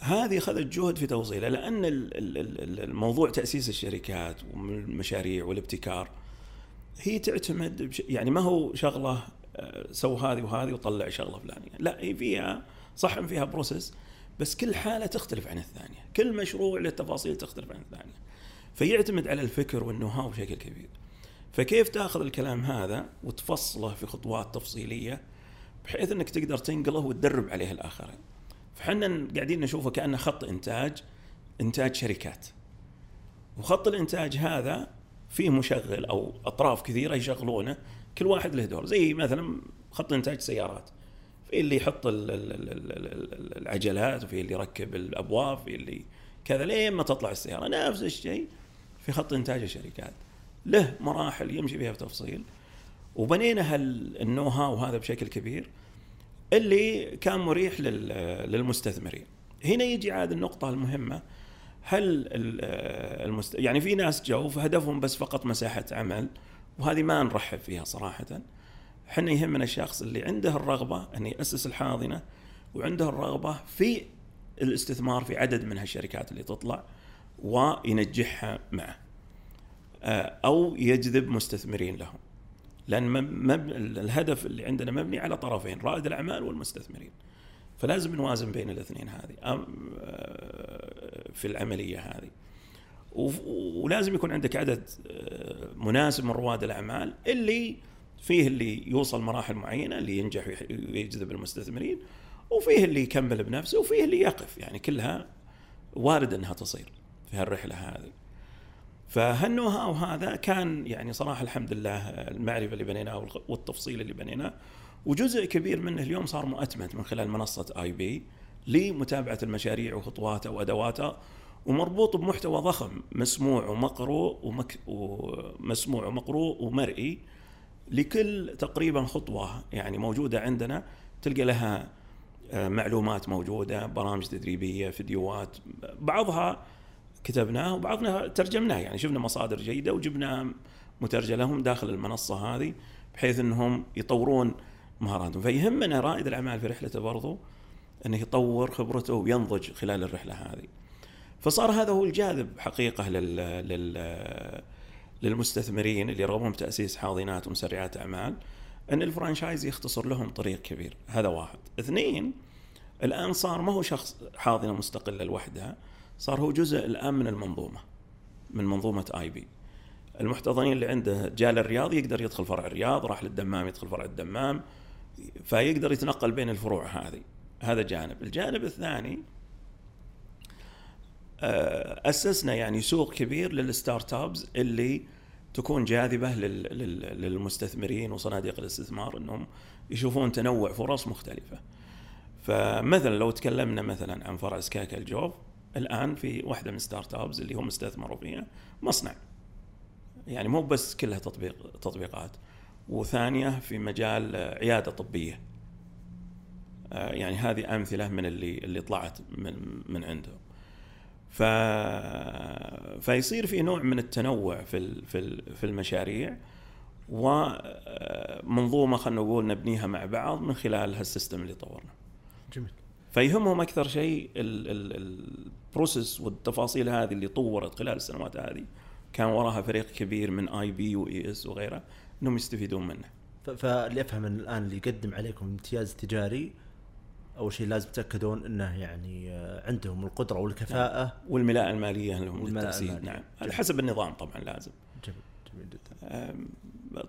هذه أخذت جهد في توصيلها لأن ال- ال- ال- الموضوع تأسيس الشركات والمشاريع والابتكار هي تعتمد يعني ما هو شغلة آه، سو هذه وهذه وطلع شغلة فلانية. لا هي فيها صح فيها process بس كل حالة تختلف عن الثانية. كل مشروع له تفاصيل تختلف عن الثانية. فيعتمد على الفكر وال know-how بشكل كبير. فكيف تأخذ الكلام هذا وتفصله في خطوات تفصيلية بحيث إنك تقدر تنقله وتدرب عليه الآخرين؟ فحنا قاعدين نشوفه كأنه خط إنتاج إنتاج شركات. وخط الإنتاج هذا فيه مشغل أو أطراف كثيرة يشغلونه كل واحد له دور. زي مثلا خط إنتاج سيارات. في اللي يحط ال- ال- ال- ال- ال- العجلات وفي اللي يركب الابواب في اللي كذا لين ما تطلع السيارة. نفس الشيء في خط إنتاج الشركات. له مراحل يمشي فيها بتفصيل. وبنينا هالنو هاو هذا بشكل كبير اللي كان مريح لل- للمستثمرين. هنا يجي عاد النقطة المهمة. هل ال- المست... يعني في ناس جو فهدفهم بس فقط مساحة عمل وهذه ما نرحب فيها صراحة. إحنا يهمنا الشخص اللي عنده الرغبة أن يأسس الحاضنة وعنده الرغبة في الاستثمار في عدد من هالشركات اللي تطلع وينجحها معه آه، أو يجذب مستثمرين لهم لأن. الهدف اللي عندنا مبني على طرفين رائد الأعمال والمستثمرين فلازم نوازن بين الاثنين هذه آه، في العملية هذه ولازم يكون عندك عدد آه، مناسب من رواد الأعمال اللي فيه اللي يوصل مراحل معينة اللي ينجح ويجذب المستثمرين وفيه اللي يكمل بنفسه وفيه اللي يقف. يعني كلها وارد إنها تصير في هالرحلة هذه. فهالنو هاو هذا كان يعني صراحة الحمد لله المعرفة اللي بنيناها والتفصيل اللي بنيناه. وجزء كبير منه اليوم صار مؤتمت من خلال منصة آي بي لمتابعة المشاريع وخطواتها وادواتها ومربوط بمحتوى ضخم مسموع ومقروء ومك ومسموع ومقروء ومرئي. لكل تقريبا خطوة يعني موجودة عندنا. تلقى لها آه، معلومات موجودة برامج تدريبية فيديوهات. بعضها كتبناه وبعضنا ترجمناه يعني شفنا مصادر جيدة وجبنا مترجم لهم داخل المنصة هذه بحيث إنهم يطورون مهاراتهم. فيهمنا رائد الأعمال في رحلته برضو إنه يطور خبرته وينضج خلال الرحلة هذه. فصار هذا هو الجاذب حقيقة لل, لل للمستثمرين اللي يرغبون بتاسيس حاضنات ومسرعات أعمال أن الفرانشايز يختصر لهم طريق كبير. هذا واحد. اثنين الآن صار ما هو شخص حاضنة مستقلة لوحدها صار هو جزء الآن من المنظومة من منظومة IB. المحتضنين اللي عنده جاء للرياض يقدر يدخل فرع الرياض راح للدمام يدخل فرع الدمام فيقدر يتنقل بين الفروع هذه. هذا جانب. الجانب الثاني أسسنا يعني سوق كبير لل startups اللي تكون جاذبة لل- لل- للمستثمرين وصناديق الاستثمار إنهم يشوفون تنوع فرص مختلفة. فمثلا لو تكلمنا مثلا عن فرع سكاكا الجوف الآن في واحدة من startups اللي هم استثمروا فيها مصنع. يعني مو بس كلها تطبيق تطبيقات وثانية في مجال آه، عيادة طبية. آه، يعني هذه أمثلة من اللي اللي طلعت من من عندهم. ف... فيصير في نوع من التنوع في ال- في ال- في المشاريع ومنظومه خلينا نقول نبنيها مع بعض من خلال هال system اللي طورنا. جميل فيهمهم أكثر شيء ال- ال- ال process والتفاصيل هذه اللي طورت خلال السنوات هذه كان وراها فريق كبير من IB و IS وغيره إنهم يستفيدون منه. فاللي أفهم إن الآن اللي يقدم عليكم امتياز تجاري أول شيء لازم تتاكدون إنه يعني آه، عندهم القدرة والكفاءة. والملاءة المالية لهم المالية. نعم. على حسب النظام طبعا لازم. جميل جميل جدا.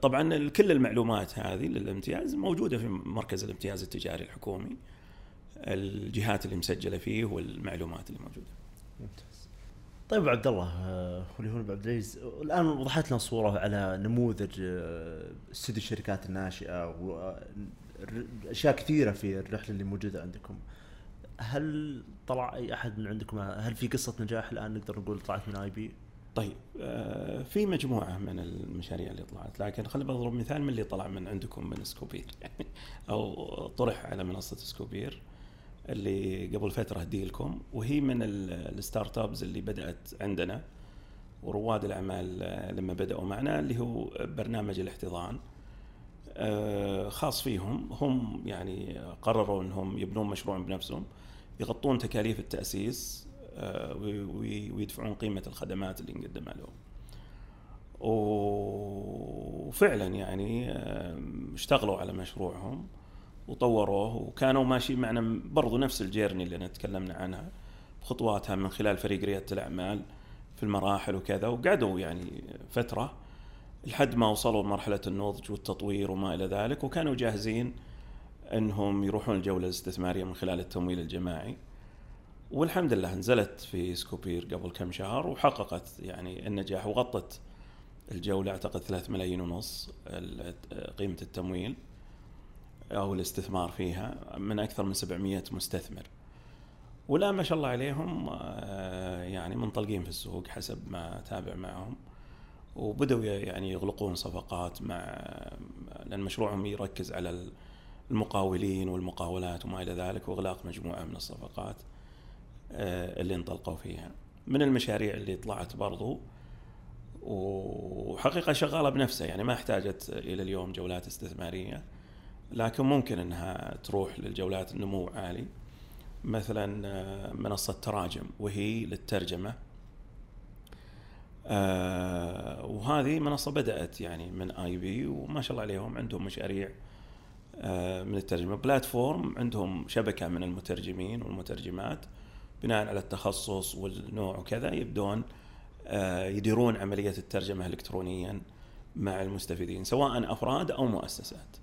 طبعا كل المعلومات هذه للامتياز موجودة في مركز الامتياز التجاري الحكومي. الجهات اللي مسجلة فيه والمعلومات اللي موجودة. ممتاز. طيب عبد الله آه، واللي هو أبو عبد العزيز الآن وضحت لنا صورة على نموذج آه، استوديو الشركات الناشئة أشياء كثيرة في الرحلة اللي موجودة عندكم. هل طلع أي أحد من عندكم؟ هل في قصة نجاح الآن نقدر نقول طلعت من IB طيب آه، في مجموعة من المشاريع اللي طلعت لكن خليني بضرب مثال من اللي طلع من عندكم من سكوبير. يعني أو طرح على منصة سكوبير اللي قبل فترة هديلكم وهي من ال- ال startups اللي بدأت عندنا ورواد الأعمال آه، لما بدأوا معنا اللي هو برنامج الاحتضان. خاص فيهم هم يعني قرروا إنهم يبنون مشروع بنفسهم يغطون تكاليف التأسيس آه، وي- وي- ويدفعون قيمة الخدمات اللي نقدمها لهم. وفعلا يعني آه، اشتغلوا على مشروعهم وطوروه وكانوا ماشي معنا برضو نفس الجيرني اللي تكلمنا عنها بخطواتها من خلال فريق ريادة الأعمال في المراحل وكذا وقعدوا يعني فترة لحد ما وصلوا لمرحلة النضج والتطوير وما إلى ذلك وكانوا جاهزين إنهم يروحون الجولة الاستثمارية من خلال التمويل الجماعي والحمد لله نزلت في سكوبير قبل كم شهر وحققت يعني النجاح وغطت الجولة أعتقد 3 ملايين ونص قيمة التمويل أو الاستثمار فيها من أكثر من 700 مستثمر. والان ما شاء الله عليهم آه، يعني منطلقين في السوق حسب ما أتابع معهم وبدأوا يعني يغلقون صفقات مع لأن مشروعهم يركز على المقاولين والمقاولات وما إلى ذلك وإغلاق مجموعة من الصفقات آه، اللي انطلقوا فيها. من المشاريع اللي طلعت برضو وحقيقة شغالة بنفسها يعني ما احتاجت إلى اليوم جولات استثمارية لكن ممكن أنها تروح للجولات النمو عالي مثلا آه، منصة تراجم وهي للترجمة. آه وهذه منصة بدأت يعني من آي بي وما شاء الله عليهم عندهم مشاريع آه من الترجمة. بلاتفورم عندهم شبكة من المترجمين والمترجمات بناء على التخصص والنوع وكذا يبدون آه يديرون عملية الترجمة إلكترونيا مع المستفيدين سواء أفراد أو مؤسسات.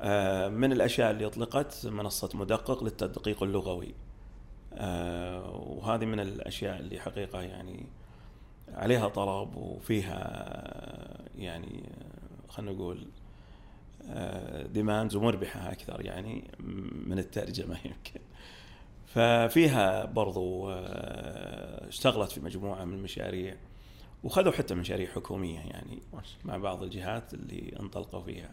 آه من الأشياء اللي أطلقت منصة مدقق للتدقيق اللغوي. آه وهذه من الأشياء اللي حقيقة يعني عليها طلب وفيها يعني خلينا نقول ديماندز ومربحة أكثر يعني من الترجمة يمكن. ففيها برضو آه، اشتغلت في مجموعة من المشاريع وخذوا حتى مشاريع حكومية يعني مع بعض الجهات اللي انطلقوا فيها.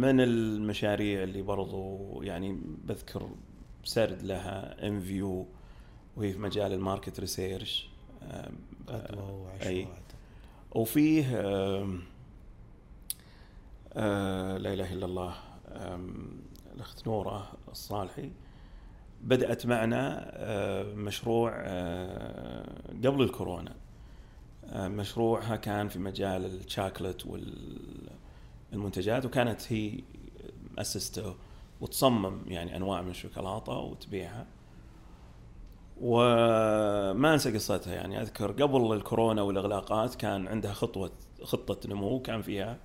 من المشاريع اللي برضو يعني بذكر سرد لها إنفيو وهي في مجال ال market research. قدوة أي. وعشوائيات وفيه آه، لا إله إلا الله الأخت نورة الصالحي. بدأت معنا آه، مشروع آه، قبل الكورونا. آه، مشروعها كان في مجال الشاكلت والمنتجات وكانت هي مؤسسته وتصمم يعني أنواع من الشوكولاتة وتبيعها. وما أنسى قصتها. يعني أذكر قبل الكورونا والإغلاقات كان عندها خطوة خطة نمو كان فيها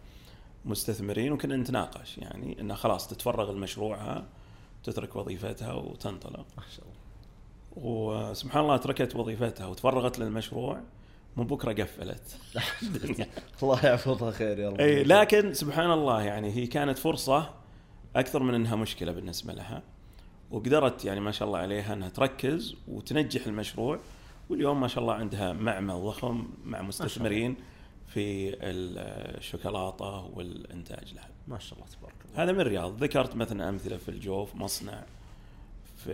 مستثمرين وكنا نتناقش. يعني انها خلاص تتفرغ لمشروعها تترك وظيفتها وتنطلق. ما شاء الله. وسبحان الله تركت وظيفتها وتفرغت للمشروع من بكرة قفلت. الله يحفظها خير يا رب. إي لكن سبحان الله يعني هي كانت فرصة أكثر من إنها مشكلة بالنسبة لها. وقدرت يعني ما شاء الله عليها إنها تركز وتنجح المشروع واليوم ما شاء الله عندها معمل ضخم مع مستثمرين في الشوكولاتة والإنتاج لها. ما شاء الله تبارك الله. هذا من الرياض. ذكرت مثلا أمثلة في الجوف مصنع في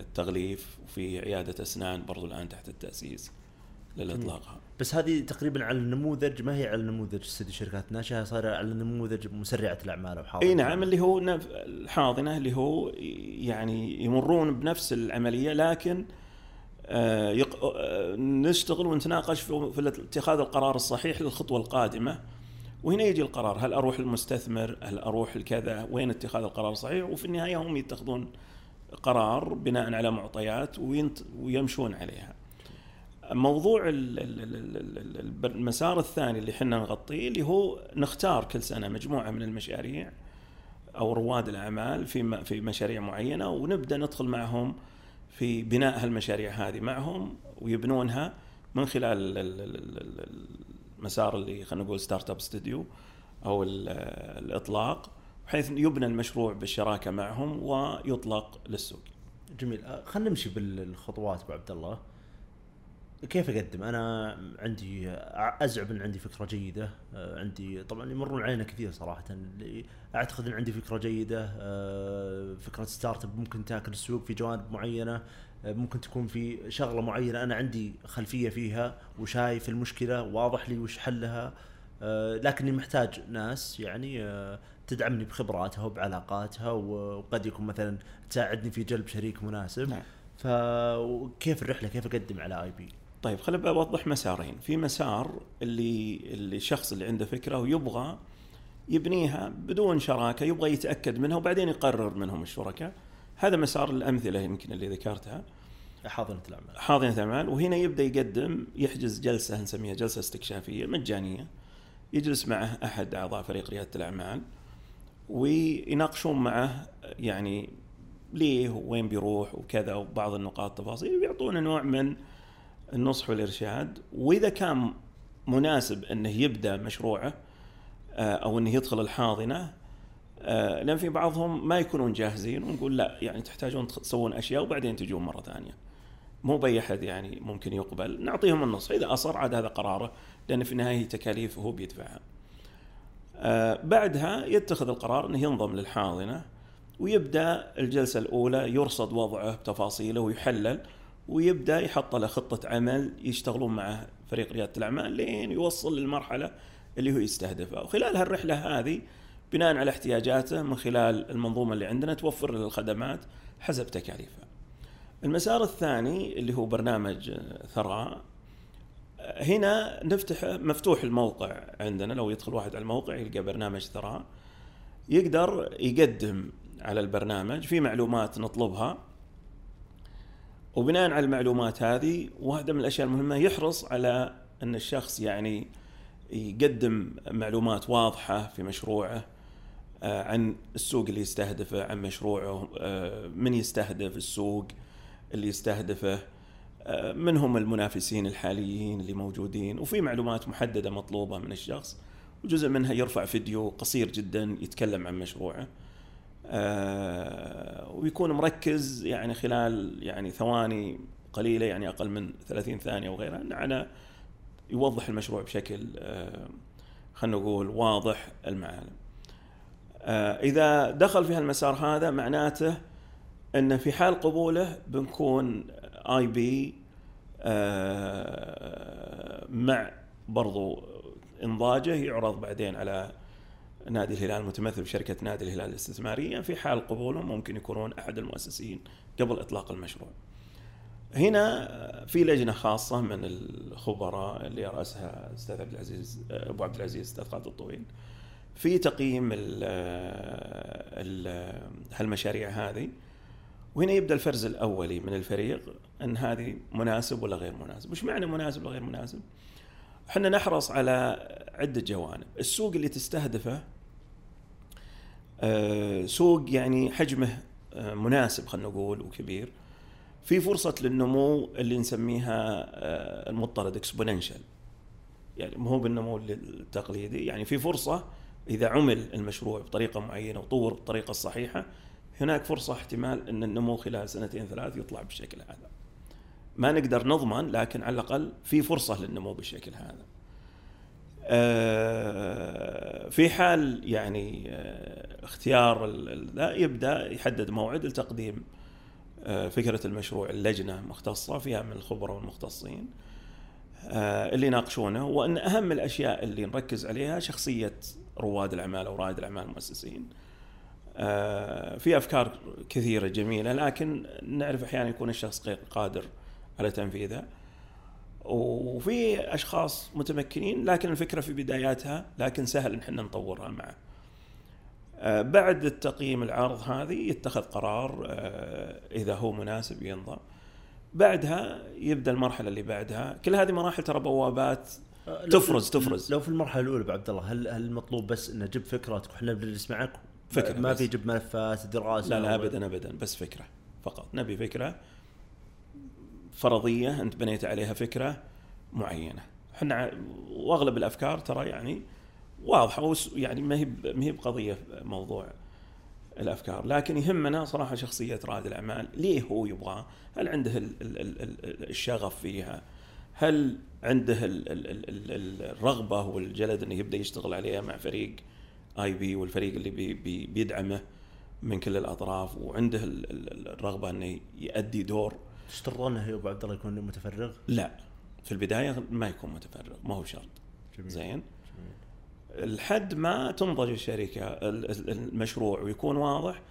التغليف وفي عيادة أسنان برضو الآن تحت التأسيس. للاطلاقها. بس هذه تقريبا على النموذج ما هي على نموذج استديو شركات ناشئه صار على نموذج مسرعة الأعمال أو حاضنة. إي نعم اللي هو الحاضنة اللي هو يعني يمرون بنفس العملية لكن آه، يق... آه، نشتغل ونتناقش في في اتخاذ القرار الصحيح للخطوة القادمة. وهنا يجي القرار هل أروح للمستثمر؟ هل أروح لكذا؟ وين اتخاذ القرار الصحيح؟ وفي النهاية هم يتخذون قرار بناء على معطيات وينت... ويمشون عليها. موضوع ال- ال- ال- ال- ال- المسار الثاني اللي إحنا نغطيه اللي هو نختار كل سنه مجموعه من المشاريع أو رواد الاعمال في في مشاريع معينه ونبدا ندخل معهم في بناء هالمشاريع هذه معهم ويبنونها من خلال ال- ال- ال- ال- مسار اللي خلينا نقول startup studio أو ال- الاطلاق بحيث يبنى المشروع بالشراكه معهم ويطلق للسوق. جميل آه، خلينا نمشي بالخطوات ابو عبد الله كيف أقدم؟ أنا عندي أزعم إن عندي فكرة جيدة، آه، عندي طبعا يمرون علينا كثير صراحة. اللي أعتقد إن عندي فكرة جيدة، آه، فكرة startup ممكن تاكل السوق في جوانب معينة، آه، ممكن تكون في شغلة معينة أنا عندي خلفية فيها وشايف المشكلة واضح لي وش حلها، لكني محتاج ناس يعني تدعمني بخبراتها وبعلاقاتها وقد يكون مثلا تساعدني في جلب شريك مناسب. نعم. فكيف الرحلة؟ كيف أقدم على IP؟ طيب خليني أوضح مسارين، في مسار اللي اللي الشخص اللي عنده فكرة ويبغى يبنيها بدون شراكة، يبغى يتأكد منها وبعدين يقرر منهم الشركاء. هذا مسار الأمثلة يمكن اللي ذكرتها. حاضنة الأعمال. حاضنة أعمال وهنا يبدأ يقدم يحجز جلسة نسميها جلسة استكشافية مجانية. يجلس معه أحد أعضاء فريق ريادة الأعمال ويناقشون معه يعني ليه وين بيروح وكذا وبعض النقاط تفاصيل ويعطونه نوع من النصح والإرشاد وإذا كان مناسب أنه يبدأ مشروعه آه، أو أنه يدخل الحاضنة آه، لأن في بعضهم ما يكونون جاهزين ونقول لا يعني تحتاجون تسوون أشياء وبعدين تجون مرة ثانية. مو بأي أحد يعني ممكن يقبل. نعطيهم النص إذا أصر عاد هذا قراره لأن في النهاية هي تكاليف هو بيدفعها. آه بعدها يتخذ القرار إنه ينضم للحاضنة ويبدأ الجلسة الأولى يرصد وضعه بتفاصيله ويحلل. ويبدأ يحط له خطة عمل يشتغلون معه فريق ريادة الأعمال لين يوصل للمرحلة اللي هو يستهدفها. وخلال هالرحلة هذه بناء على احتياجاته من خلال المنظومة اللي عندنا توفر له الخدمات حسب تكاليفها المسار الثاني اللي هو برنامج ثراء هنا نفتح مفتوح الموقع عندنا. لو يدخل واحد على الموقع يلقى برنامج ثراء. يقدر يقدم على البرنامج في معلومات نطلبها. وبناء على المعلومات هذه واحدة من الأشياء المهمة يحرص على أن الشخص يعني يقدم معلومات واضحة في مشروعه آه، عن السوق اللي يستهدفه عن مشروعه آه، من يستهدف السوق اللي يستهدفه آه، من هم المنافسين الحاليين اللي موجودين وفي معلومات محددة مطلوبة من الشخص وجزء منها يرفع فيديو قصير جدا يتكلم عن مشروعه. ويكون مركز يعني خلال يعني ثواني قليلة يعني أقل من 30 ثانية وغيرها على يوضح المشروع بشكل آه، خلينا نقول واضح المعالم. آه، إذا دخل في هالمسار هذا معناته أن في حال قبوله بنكون آي بي مع برضو إنضاجه يعرض بعدين على نادي الهلال المتمثل بشركة نادي الهلال الاستثمارية في حال قبولهم ممكن يكونون أحد المؤسسين قبل إطلاق المشروع. هنا في لجنة خاصة من الخبراء اللي رأسها أستاذ عبد العزيز أبو عبد العزيز أستاذ خالد الطويل. في تقييم ال هالمشاريع هذه وهنا يبدأ الفرز الأولي من الفريق إن هذه مناسب ولا غير مناسب، وش معنى مناسب ولا غير مناسب؟ إحنا نحرص على عدة جوانب، السوق اللي تستهدفه آه، سوق يعني حجمه آه، مناسب خلينا نقول وكبير. في فرصة للنمو اللي نسميها آه، المضطرد اكسبوننشال يعني مو بالنمو التقليدي يعني في فرصة إذا عمل المشروع بطريقة معينة وطور بالطريقة الصحيحة هناك فرصة احتمال أن النمو خلال سنتين ثلاث يطلع بالشكل هذا. ما نقدر نضمن لكن على الأقل في فرصة للنمو بالشكل هذا. آه، في حال يعني آه، اختيار يبدأ يحدد موعد لتقديم آه، فكرة المشروع اللجنة مختصة فيها من الخبراء والمختصين آه، اللي يناقشونه وأن أهم الأشياء اللي نركز عليها شخصية رواد الأعمال أو رائد الأعمال المؤسسين. آه، في أفكار كثيرة جميلة لكن نعرف أحيانا يكون الشخص غير قادر على تنفيذها. وفي أشخاص متمكنين لكن الفكرة في بداياتها لكن سهل إن إحنا نطورها معه. آه، بعد التقييم العرض هذه يتخذ قرار آه، إذا هو مناسب ينضم. بعدها يبدأ المرحلة اللي بعدها، كل هذه مراحل ترى بوابات آه، تفرز- تفرز. لو في المرحلة الأولى عبد الله هل هل المطلوب بس إنه جيب فكرتك وإحنا بنجلس معك فكرة ما. في جيب ملفات دراسة لا لا ابدا ابدا بس فكرة فقط نبي فكرة فرضية أنت بنيت عليها فكرة معينة إحنا وأغلب الأفكار ترى يعني واضحه يعني ما هي ما هي بقضية موضوع الأفكار. لكن يهمنا صراحة شخصية رائد الأعمال. ليه هو يبغاه هل عنده ال ال ال ال الشغف فيها؟ هل عنده ال ال ال ال الرغبة والجلد إنه يبدأ يشتغل عليها مع فريق IP والفريق اللي بي بي بيدعمه من كل الأطراف؟ وعنده ال- ال- الرغبة إنه يؤدي دور؟ تشترطون انه ابو عبد الله يكون متفرغ؟ لا. في البداية ما يكون متفرغ. ما هو شرط. جميل. زين؟ لحد ما تنضج الشركة ال- ال- المشروع ويكون واضح.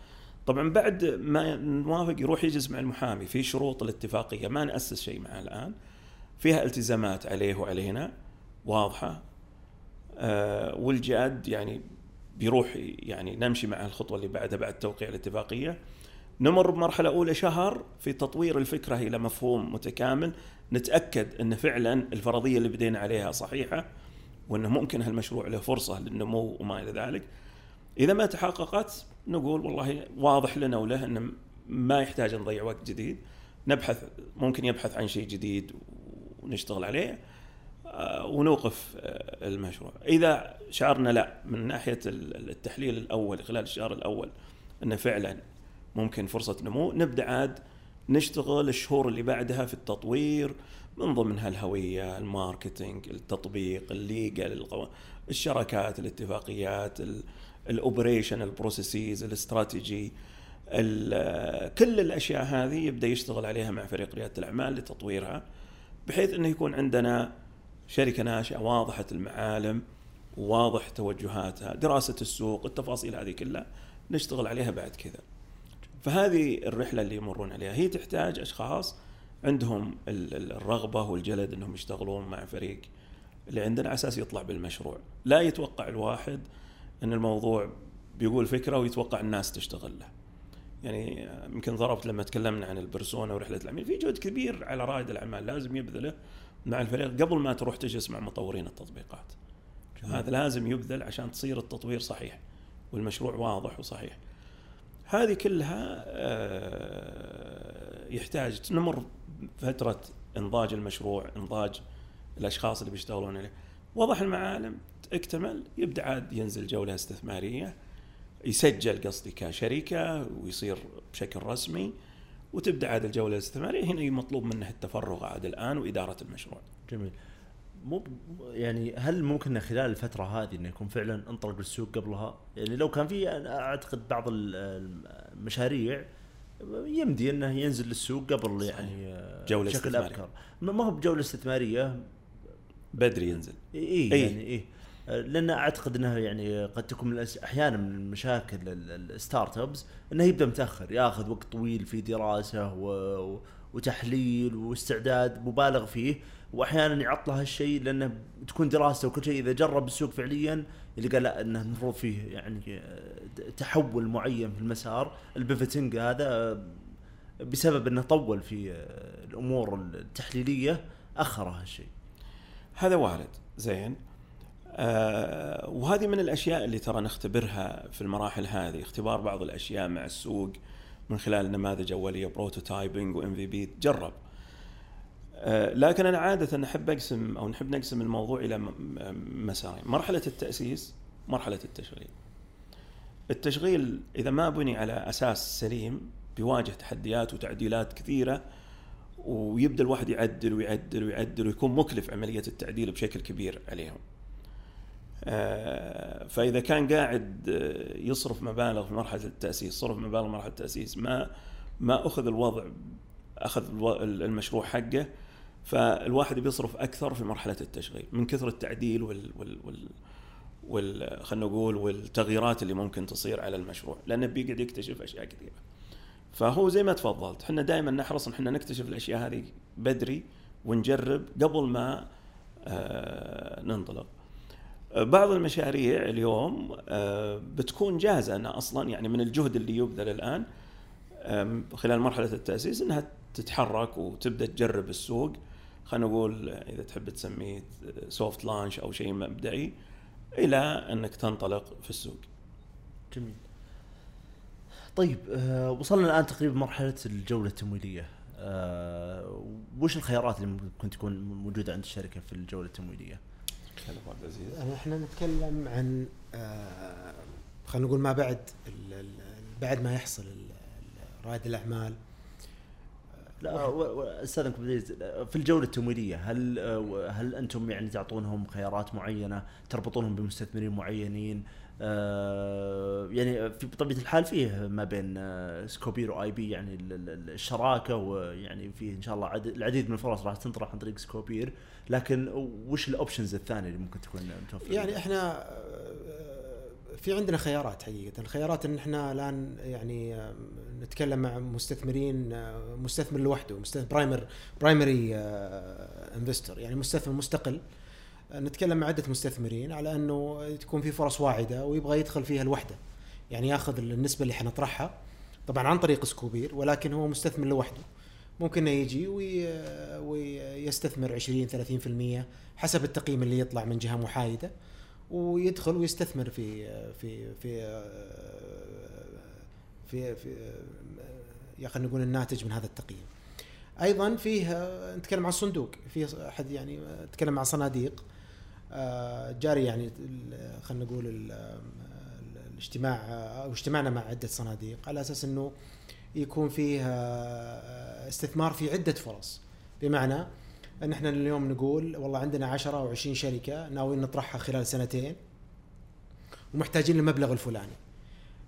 طبعا بعد ما نوافق يروح يجلس مع المحامي. في شروط الاتفاقية ما نأسس شيء معه الآن. فيها التزامات عليه وعلينا واضحة. آه والجاد يعني بيروح يعني نمشي مع الخطوة اللي بعدها بعد توقيع الاتفاقية. نمر بمرحلة أولى شهر في تطوير الفكرة إلى مفهوم متكامل. نتأكد إن فعلا الفرضية اللي بدينا عليها صحيحة. وإنه ممكن هالمشروع له فرصة للنمو وما إلى ذلك. إذا ما تحققت نقول والله واضح لنا وله إنه ما يحتاج نضيع وقت جديد نبحث ممكن يبحث عن شيء جديد ونشتغل عليه آه، ونوقف آه، المشروع. إذا شعرنا لا من ناحية ال- التحليل الأول خلال الشهر الأول إنه فعلا ممكن فرصة نمو نبدأ عاد نشتغل الشهور اللي بعدها في التطوير من ضمنها الهوية، الماركتينج، التطبيق، الليجل، الشراكات، الاتفاقيات، ال operation، ال processes، ال strategy ال- كل الأشياء هذه يبدأ يشتغل عليها مع فريق ريادة الأعمال لتطويرها بحيث إنه يكون عندنا شركة ناشئة واضحة المعالم وواضح توجهاتها، دراسة السوق، التفاصيل هذه كلها نشتغل عليها بعد كذا. فهذه الرحلة اللي يمرون عليها هي تحتاج أشخاص عندهم ال- ال- الرغبة والجلد إنهم يشتغلون مع فريق اللي عندنا على أساس يطلع بالمشروع، لا يتوقع الواحد إن الموضوع بيقول فكرة ويتوقع الناس تشتغل له. يعني يمكن ضربت لما تكلمنا عن البرسونا ورحلة العميل في جهد كبير على رائد الأعمال لازم يبذله مع الفريق قبل ما تروح تجلس مع مطورين التطبيقات. هذا لازم يبذل عشان تصير التطوير صحيح والمشروع واضح وصحيح. هذه كلها آه، يحتاج نمر فترة إنضاج المشروع إنضاج الأشخاص اللي بيشتغلون عليه. وضح المعالم اكتمل يبدأ عاد ينزل جولة استثمارية يسجل قصدي كشركة ويصير بشكل رسمي وتبدأ عاد الجولة الاستثمارية. هنا مطلوب منه التفرغ عاد الآن وإدارة المشروع. جميل. مو يعني هل ممكن خلال الفترة هذه إنه يكون فعلا انطلق للسوق قبلها؟ يعني لو كان في أعتقد بعض ال- المشاريع يمدي إنه ينزل للسوق قبل يعني جولة بشكل استثمارية. أبكر. ما هو بجولة استثمارية. بدري ينزل. اي إيه. يعني إي. لأن أعتقد إنها يعني قد تكون من أحيانا من المشاكل ال- ال startups إنه يبدأ متأخر ياخذ وقت طويل في دراسة و... وتحليل واستعداد مبالغ فيه وأحيانا يعطله هالشيء لأنه تكون دراسته وكل شيء إذا جرب السوق فعليا اللي قال لا إنه المفروض فيه يعني آه، تحول معين في المسار. ال pivoting هذا آه، بسبب إنه طول في آه، الأمور التحليلية اخر هالشيء. هذا وارد. زين. آه وهذه من الأشياء اللي ترى نختبرها في المراحل هذه. اختبار بعض الأشياء مع السوق من خلال نماذج أولية prototyping و MVP تجرب لكن أنا عادة أحب أقسم أو نحب نقسم الموضوع إلى مسارين مرحلة التأسيس مرحلة التشغيل التشغيل إذا ما بني على أساس سليم بيواجه تحديات وتعديلات كثيرة ويبدأ الواحد يعدل ويعدل ويعدل ويكون مكلف عملية التعديل بشكل كبير عليهم. آه، فإذا كان قاعد آه، يصرف مبالغ في مرحلة التأسيس، صرف مبالغ في مرحلة التأسيس ما ما أخذ الوضع أخذ المشروع حقه فالواحد بيصرف أكثر في مرحلة التشغيل من كثر التعديل وال وال وال وال خلينا نقول والتغييرات اللي ممكن تصير على المشروع لأنه بيقعد يكتشف أشياء كثيرة. فهو زي ما تفضلت إحنا دائما نحرص إن إحنا نكتشف الأشياء هذه بدري ونجرب قبل ما آه ننطلق بعض المشاريع اليوم آه بتكون جاهزة إنها أصلا يعني من الجهد اللي يبذل الآن خلال مرحلة التأسيس إنها تتحرك وتبدأ تجرب السوق خلينا نقول إذا تحب تسميه سوفت لانش أو شيء مبدئي إلى أنك تنطلق في السوق. جميل. طيب آه وصلنا الآن تقريبا مرحلة الجولة التمويلية. آه، وش الخيارات اللي ممكن تكون موجودة عند الشركة في الجولة التمويلية؟ أبو عبد العزيز. إحنا نتكلم عن آه، خلينا نقول ما بعد ال- ال- بعد ما يحصل رائد الأعمال لا استاذنكم عبد العزيز، في الجولة التمويلية هل هل أنتم يعني تعطونهم خيارات معينة تربطونهم بمستثمرين معينين؟ آه، يعني في بطبيعه الحال فيه ما بين آه، سكوبير و IP يعني ال- ال- الشراكة ويعني فيه إن شاء الله عد- العديد من الفرص راح تنطرح عن طريق سكوبير. لكن وش ال options الثانية اللي ممكن تكون متوفرة؟ يعني إحنا في عندنا خيارات حقيقة. الخيارات إن إحنا الآن يعني نتكلم مع مستثمرين آه، مستثمر لوحده مستثمر primar- primary investor يعني مستثمر مستقل. نتكلم مع عدة مستثمرين على إنه تكون في فرص واعدة ويبغى يدخل فيها الوحده يعني ياخذ النسبة اللي حنطرحها طبعا عن طريق سكوبير ولكن هو مستثمر لوحده. ممكن يجي وي- ويستثمر 20 30% حسب التقييم اللي يطلع من جهة محايدة. ويدخل ويستثمر في في في في, في يا خلينا نقول الناتج من هذا التقييم. أيضا فيه نتكلم عن الصندوق في أحد يعني نتكلم عن صناديق. آه، جاري يعني خلينا نقول ال- ال- الاجتماع أو اجتماعنا مع عدة صناديق على أساس إنه يكون فيه آه، استثمار في عدة فرص. بمعنى ان إحنا اليوم نقول والله عندنا 10 أو 20 شركة ناويين نطرحها خلال سنتين ومحتاجين المبلغ الفلاني.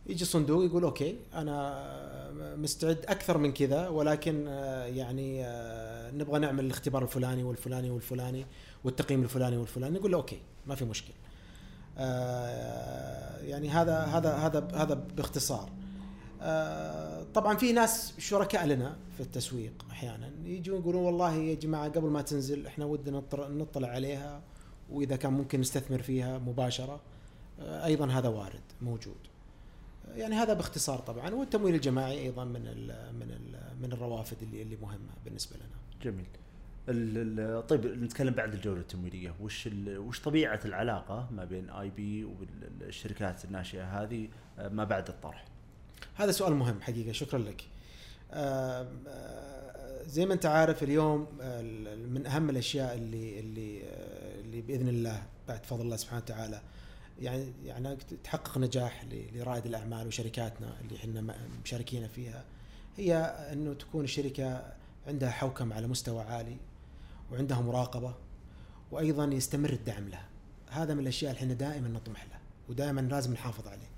يجي الصندوق يقول okay أنا مستعد أكثر من كذا ولكن آه، يعني آه، نبغى نعمل الاختبار الفلاني والفلاني والفلاني والتقييم الفلاني والفلاني. نقول له okay ما في مشكلة. آه، يعني هذا هذا هذا هذا باختصار. طبعا في ناس شركاء لنا في التسويق أحيانا. يجون يقولون والله يا جماعة قبل ما تنزل إحنا ودنا نطلع عليها وإذا كان ممكن نستثمر فيها مباشرة. آه، أيضا هذا وارد موجود. آه، يعني هذا باختصار طبعا. والتمويل الجماعي أيضا من ال من ال من الروافد اللي اللي مهمة بالنسبة لنا. جميل. طيب نتكلم بعد الجولة التمويلية. وش وش طبيعة العلاقة ما بين اي بي والشركات الناشئة هذه آه، ما بعد الطرح؟ هذا سؤال مهم حقيقة شكرا لك. زي ما أنت عارف اليوم من أهم الأشياء اللي اللي آه، اللي بإذن الله بعد فضل الله سبحانه وتعالى يعني يعني تحقق نجاح لرائد الأعمال وشركاتنا اللي إحنا مشاركين فيها هي أنه تكون الشركة عندها حوكم على مستوى عالي وعندها مراقبة وأيضا يستمر الدعم لها. هذا من الأشياء اللي إحنا دائما نطمح له ودائما لازم نحافظ عليه.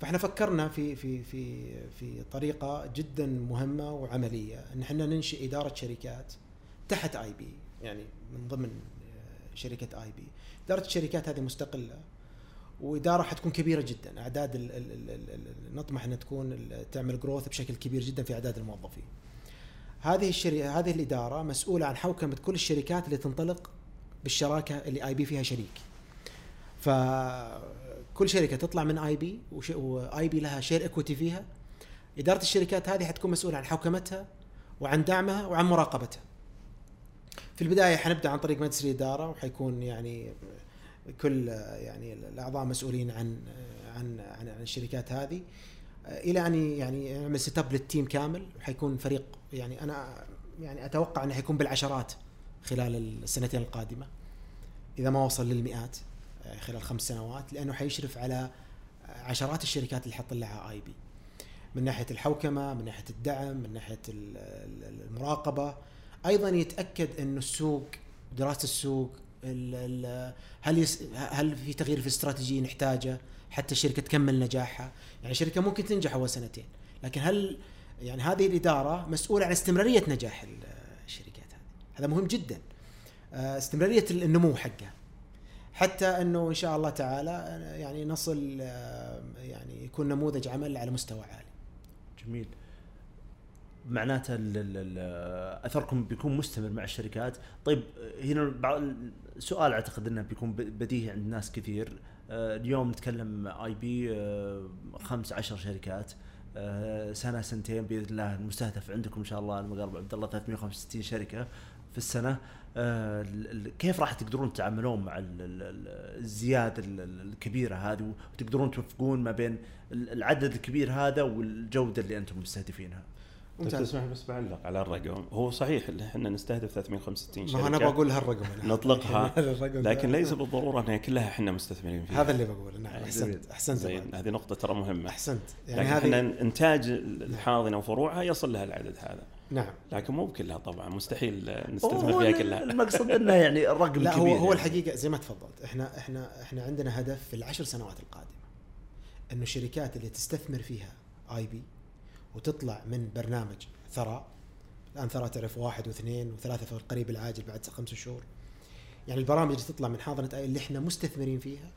فإحنا فكرنا في في في في طريقة جدا مهمة وعملية. إن إحنا ننشئ إدارة شركات تحت آي بي يعني من ضمن آه، شركة آي بي. إدارة الشركات هذه مستقلة وإدارة حتكون كبيرة جدا. أعداد ال ال ال ال ال نطمح إنها تكون تعمل growth بشكل كبير جدا في أعداد الموظفين. هذه الشركة هذه الإدارة مسؤولة عن حوكمة كل الشركات اللي تنطلق بالشراكة اللي IP فيها شريك. فكل شركة تطلع من IP و IP لها share equity فيها. إدارة الشركات هذه حتكون مسؤولة عن حوكمتها وعن دعمها وعن مراقبتها. في البداية حنبدأ عن طريق مجلس الإدارة وحيكون يعني كل يعني الأعضاء مسؤولين عن عن عن, عن الشركات هذه. إلى أن يعني نعمل set up لل team كامل وحيكون فريق يعني أنا يعني أتوقع إنه حيكون بالعشرات خلال السنتين القادمة. إذا ما وصل للمئات. خلال خمس سنوات لأنه حيشرف على عشرات الشركات اللي حتطلعها iBe من ناحية الحوكمة من ناحية الدعم من ناحية ال- ال- المراقبة. أيضا يتأكد انه السوق دراسة السوق ال- ال- هل يس هل في تغيير في الاستراتيجيه نحتاجه؟ حتى الشركة تكمل نجاحها. يعني شركة ممكن تنجح أول سنتين لكن هل يعني هذه الإدارة مسؤولة عن استمرارية نجاح ال- الشركات هذه؟ هذا مهم جدا. آه، استمرارية النمو حقها. حتى أنه إن شاء الله تعالى يعني نصل يعني يكون نموذج عمل على مستوى عالي. جميل. معناته أثركم بيكون مستمر مع الشركات. طيب هنا السؤال أعتقد إنه بيكون بديهي عند ناس كثير. آه، اليوم نتكلم آي بي آه، خمس عشر شركات. آه، سنة سنتين بإذن الله المستهدف عندكم إن شاء الله المقرب عبد الله 365 شركة في السنة. ال- ال- كيف راح تقدرون تتعاملون مع ال- ال- ال- الزيادة ال- ال- الكبيرة هذه؟ وتقدرون توفقون ما بين ال- العدد الكبير هذا والجودة اللي أنتم مستهدفينها؟ ممتاز. تسمح بس بعلق على الرقم. هو صحيح إن إحنا نستهدف 365 شركه ما أنا بقول هالرقم. نطلقها. لكن ليس بالضرورة انها كلها إحنا مستثمرين فيها. هذا اللي بقوله. نعم. أحسنت أحسنت زين هذه نقطة ترى مهمة. أحسنت. يعني لكن إحنا إنتاج الحاضنة وفروعها يصل لها العدد هذا. نعم. لكن مو بكلها طبعا مستحيل نستثمر فيها كلها. المقصد إنه يعني الرقم لا كبير. هو هو يعني. الحقيقة زي ما تفضلت إحنا إحنا إحنا عندنا هدف في العشر سنوات القادمة إنه الشركات اللي تستثمر فيها آي بي وتطلع من برنامج ثراء الآن ثراء تعرف واحد واثنين وثلاثة في القريب العاجل بعد خمس شهور. يعني البرامج اللي تطلع من حاضنة اي اللي إحنا مستثمرين فيها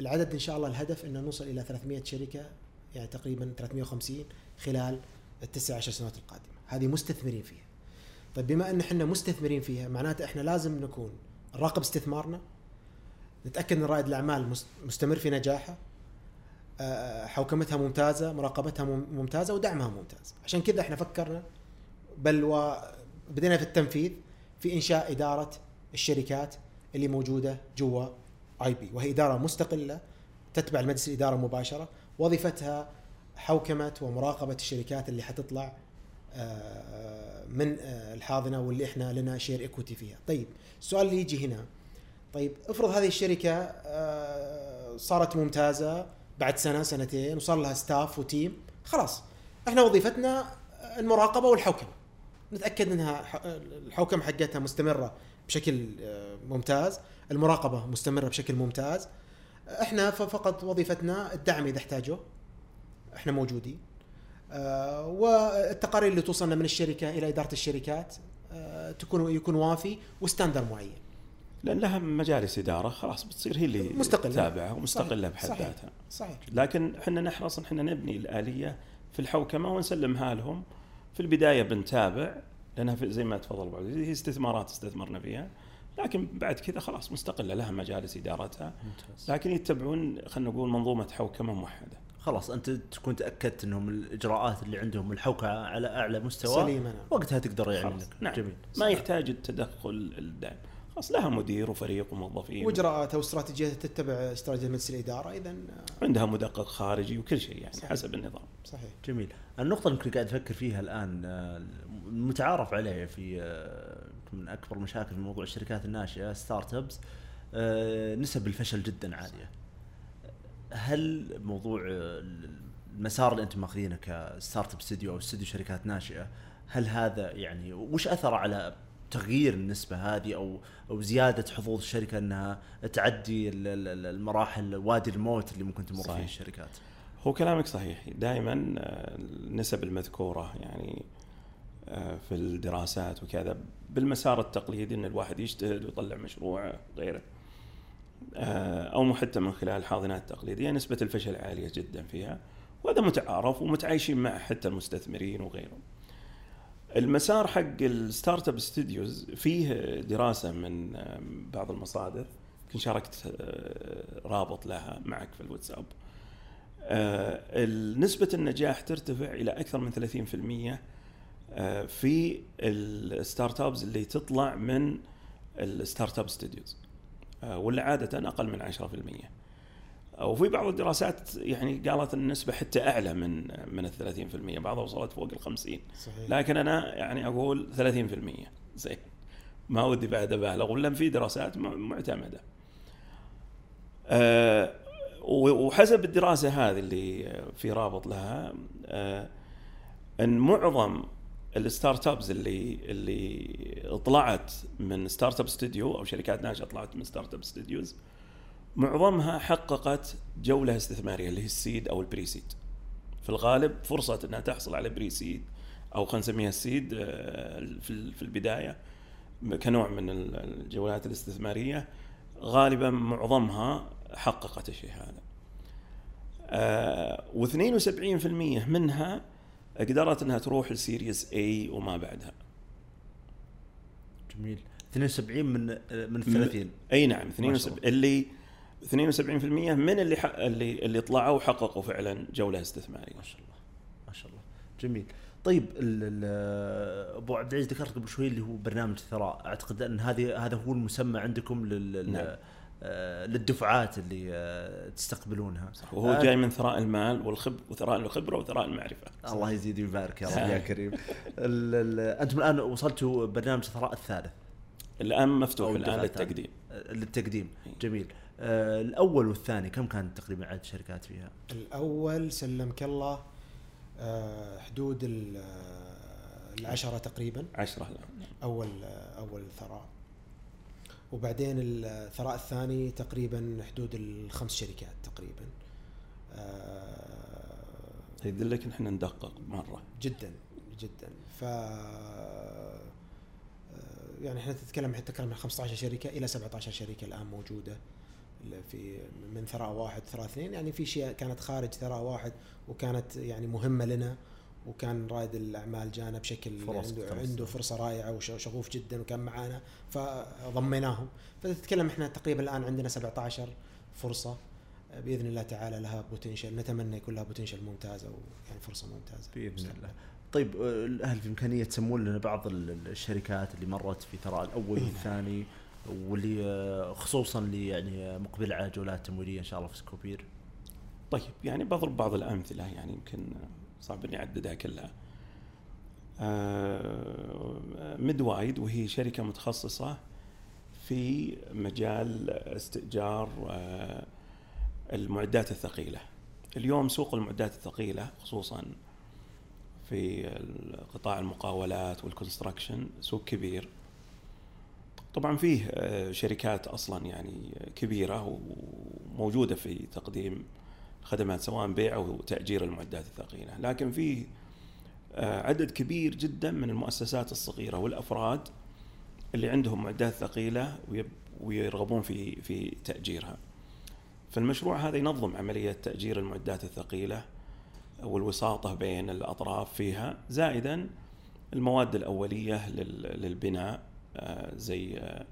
العدد إن شاء الله الهدف إنه نوصل إلى 300 شركة يعني تقريبا 350 خلال التسع عشر سنوات القادمة. هذه مستثمرين فيها. طيب بما إن إحنا مستثمرين فيها معناته إحنا لازم نكون نراقب استثمارنا نتأكد إن رائد الأعمال مست- مستمر في نجاحه آه، حوكمتها ممتازة مراقبتها مم- ممتازة ودعمها ممتاز. عشان كذا إحنا فكرنا بل وبدينا في التنفيذ في إنشاء إدارة الشركات اللي موجودة جوا iBe. وهي إدارة مستقلة تتبع المجلس الإدارة مباشرة. وظيفتها حوكمة ومراقبة الشركات اللي حتطلع آه، من آه، الحاضنة واللي إحنا لنا share equity فيها. طيب السؤال اللي يجي هنا طيب افرض هذه الشركة آه، صارت ممتازة بعد سنة سنتين وصار لها ستاف وتيم خلاص إحنا وظيفتنا المراقبة والحوكمة. نتأكد إنها الحوكمة حقتها مستمرة بشكل آه، ممتاز، المراقبة مستمرة بشكل ممتاز. إحنا فقط وظيفتنا الدعم إذا احتاجوه إحنا موجودين. آه، والتقارير اللي توصلنا من الشركة إلى إدارة الشركات آه، تكون يكون وافي وستاندر معين. لأن لها مجالس إدارة خلاص بتصير هي اللي مستقلة. تتابعها ومستقلة. بحد. ذاتها صحيح. لكن إحنا نحرص إن إحنا نبني الآلية في الحوكمة ونسلمها لهم في البداية بنتابع لأنها في- زي ما تفضل أبو هي استثمارات استثمرنا فيها لكن بعد كذا خلاص مستقلة لها مجالس إدارتها ممتاز. لكن يتبعون خلينا نقول منظومة حوكمة موحدة خلاص أنت تكون تأكدت إنهم الإجراءات اللي عندهم الحوكة على أعلى مستوى سليمة نعم. وقتها تقدر يعني خلاص. انك نعم. جميل ما يحتاج التدخل الدائم خلاص لها مدير وفريق وموظفين واجراءاتها واستراتيجيتها تتبع استراتيجية مجلس الإدارة إذا عندها مدقق خارجي وكل شيء يعني صحيح. حسب النظام صحيح. جميل النقطة اللي قاعد أفكر فيها الآن آه، المتعارف عليه في آه، من أكبر المشاكل في موضوع الشركات الناشئة startups آه، نسب الفشل جدا عالية هل موضوع آه، المسار اللي أنتم ماخذينه ك startup studio أو استوديو شركات ناشئة هل هذا يعني وش أثره على تغيير النسبة هذه أو أو زيادة حظوظ الشركة أنها تعدي ال- ال- المراحل وادي الموت اللي ممكن تمر فيه. الشركات؟ هو كلامك صحيح. دائما النسب المذكورة يعني آه، في الدراسات وكذا بالمسار التقليدي إن الواحد يجتهد ويطلع مشروع غيره. آه، أو حتى من خلال الحاضنات التقليديه نسبة الفشل عالية جدا فيها وهذا متعارف ومتعايشين معه حتى المستثمرين وغيرهم. المسار حق ال startup studios فيه دراسة من آه، بعض المصادر يمكن شاركت آه، رابط لها معك في الواتساب. آه، نسبة النجاح ترتفع إلى أكثر من 30% آه، في ال startups اللي تطلع من ال startup studios ولا عادة أقل من 10% وفي بعض الدراسات يعني قالت النسبة حتى أعلى من من ال 30% بعضها وصلت فوق ال 50 صحيح. لكن أنا يعني أقول 30% زين. ما ودي بعد أبالغ. ولا في دراسات معتمدة. آه، وحسب الدراسة هذه اللي في رابط لها آه، إن معظم ال startups اللي اللي طلعت من startup studio أو شركات ناشئه طلعت من startup studios معظمها حققت جولة استثمارية اللي هي ال seed أو ال pre-seed. في الغالب فرصة إنها تحصل على pre-seed أو خلينا نسميها ال seed آه، في ال- في البداية كنوع من ال- الجولات الاستثمارية غالبا معظمها حققت الشيء هذا. آه و72% منها قدرت إنها تروح ل Series A وما بعدها. جميل. 72 من من 30 إي نعم ما شاء 72 اللي 72% من اللي حق اللي اللي طلعوا وحققوا فعلا جولة استثمارية. ما شاء الله ما شاء الله. جميل. طيب أبو عبد العزيز ذكرت قبل شوي اللي هو برنامج ثراء. أعتقد أن هذه هذا هو المسمى عندكم لل نعم. آه، للدفعات اللي آه، تستقبلونها. وهو آه، جاي من ثراء المال والخب وثراء الخبرة وثراء المعرفة. الله يزيد ويبارك يا رب يا كريم. ال- ال- أنتم الآن وصلتوا برنامج الثراء الثالث. الآن مفتوح الآن. للتقديم. للتقديم. إيه. جميل. آه، الأول والثاني كم كان تقريبا عدد الشركات فيها؟ الأول سلمك الله آه، حدود ال- العشرة تقريبا. عشرة. أول أول ثراء. وبعدين الثراء الثاني تقريبا حدود الخمس شركات تقريبا. آه، يدلك ان إحنا ندقق مرة. جدا جدا. ف آه، يعني إحنا تتكلم حتى تتكلم عن 15 شركة إلى 17 شركة الآن موجودة في من ثراء واحد ثراء اثنين. يعني في شيء كانت خارج ثراء واحد وكانت يعني مهمة لنا وكان رائد الأعمال جانا بشكل فرص عنده فرص. عنده فرصة رائعة وشغوف جدا وكان معانا فضميناهم فتتكلم إحنا تقريبا الآن عندنا 17 فرصة. بإذن الله تعالى لها potential نتمنى يكون لها potential ممتازة ويعني فرصة ممتازة. بإذن الله. طيب آه، هل في إمكانية تسمون لنا بعض ال- الشركات اللي مرت في ثراء الأول والثاني واللي آه، خصوصا اللي يعني مقبل على جولات تمويلية إن شاء الله في سكوبير؟ طيب يعني بضرب بعض الأمثلة. يعني يمكن صعب إني أعددها كلها. آه، ميد وايد وهي شركة متخصصة في مجال استئجار آه، المعدات الثقيلة. اليوم سوق المعدات الثقيلة خصوصا في قطاع المقاولات والكونستراكشن سوق كبير. طبعا فيه آه، شركات أصلا يعني كبيرة وموجودة في تقديم خدمات سواء بيع أو تأجير المعدات الثقيلة، لكن فيه آه، عدد كبير جدا من المؤسسات الصغيرة والأفراد اللي عندهم معدات ثقيلة ويرغبون في في تأجيرها. فالمشروع هذا ينظم عملية تأجير المعدات الثقيلة والوساطة بين الأطراف فيها زائدا المواد الأولية لل- للبناء آه، زي آه،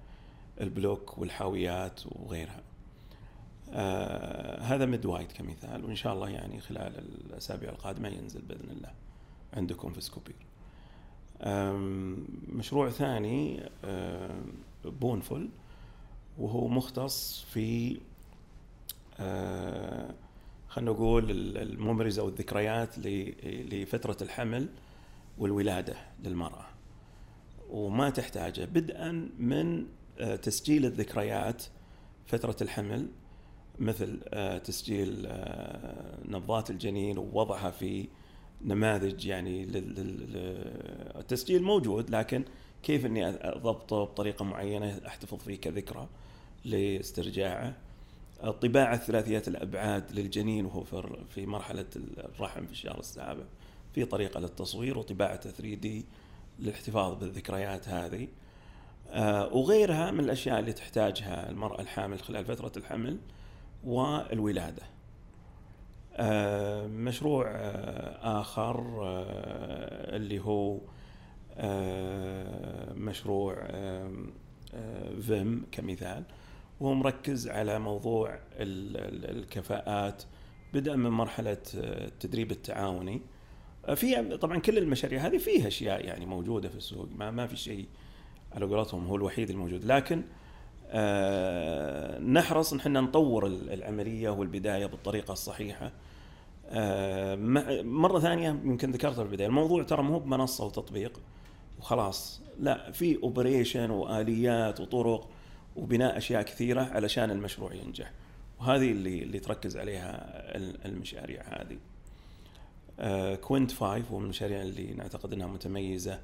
البلوك والحاويات وغيرها. آه، هذا ميد وايد كمثال وإن شاء الله يعني خلال الأسابيع القادمة ينزل بإذن الله عندكم في سكوبير. مشروع ثاني بونفل وهو مختص في آه، خلينا نقول ال- الmemories أو الذكريات لفترة الحمل والولادة للمرأة. وما تحتاجه بدءا من آه، تسجيل الذكريات فترة الحمل مثل آه، تسجيل آه، نبضات الجنين ووضعها في نماذج يعني التسجيل موجود لكن كيف إني أضبطه بطريقة معينة أحتفظ فيه كذكرى لاسترجاعه؟ الطباعة ثلاثيه الأبعاد للجنين وهو في مرحلة الرحم في الشهر السابع في طريقة للتصوير وطباعته 3 دي للاحتفاظ بالذكريات هذه. آه، وغيرها من الأشياء اللي تحتاجها المرأة الحامل خلال فترة الحمل. والولادة. آه، مشروع آه، آخر آه، اللي هو مشروع فيم كمثال. وهو مركز على موضوع ال- ال- الكفاءات بدءا من مرحلة التدريب التعاوني. في طبعا كل المشاريع هذه فيها أشياء يعني موجودة في السوق ما ما في شيء على قولتهم هو الوحيد الموجود. لكن نحرص إن إحنا نطور ال- العملية والبداية بالطريقة الصحيحة. آه، مرة ثانية يمكن ذكرتها في البداية الموضوع ترى مو بمنصة وتطبيق وخلاص لا في operation وآليات وطرق وبناء أشياء كثيرة علشان المشروع ينجح. وهذه اللي اللي تركز عليها ال- المشاريع هذه. آه، كوينت 5 هو من المشاريع اللي نعتقد إنها متميزة آه،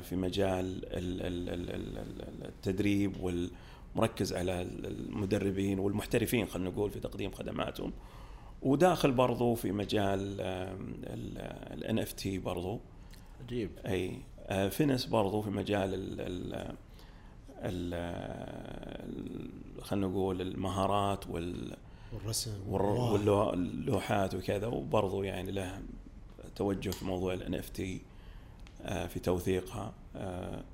في مجال ال- ال- ال- ال- ال- التدريب والمركز على المدربين والمحترفين خلينا نقول في تقديم خدماتهم. وداخل برضو في مجال ال NFT برضو. عجيب. أي آه، فينس برضو في مجال ال ال خلينا نقول المهارات وال والرسم. واللوحات وكذا. وبرضو يعني له توجه في موضوع ال NFT في توثيقها. آه،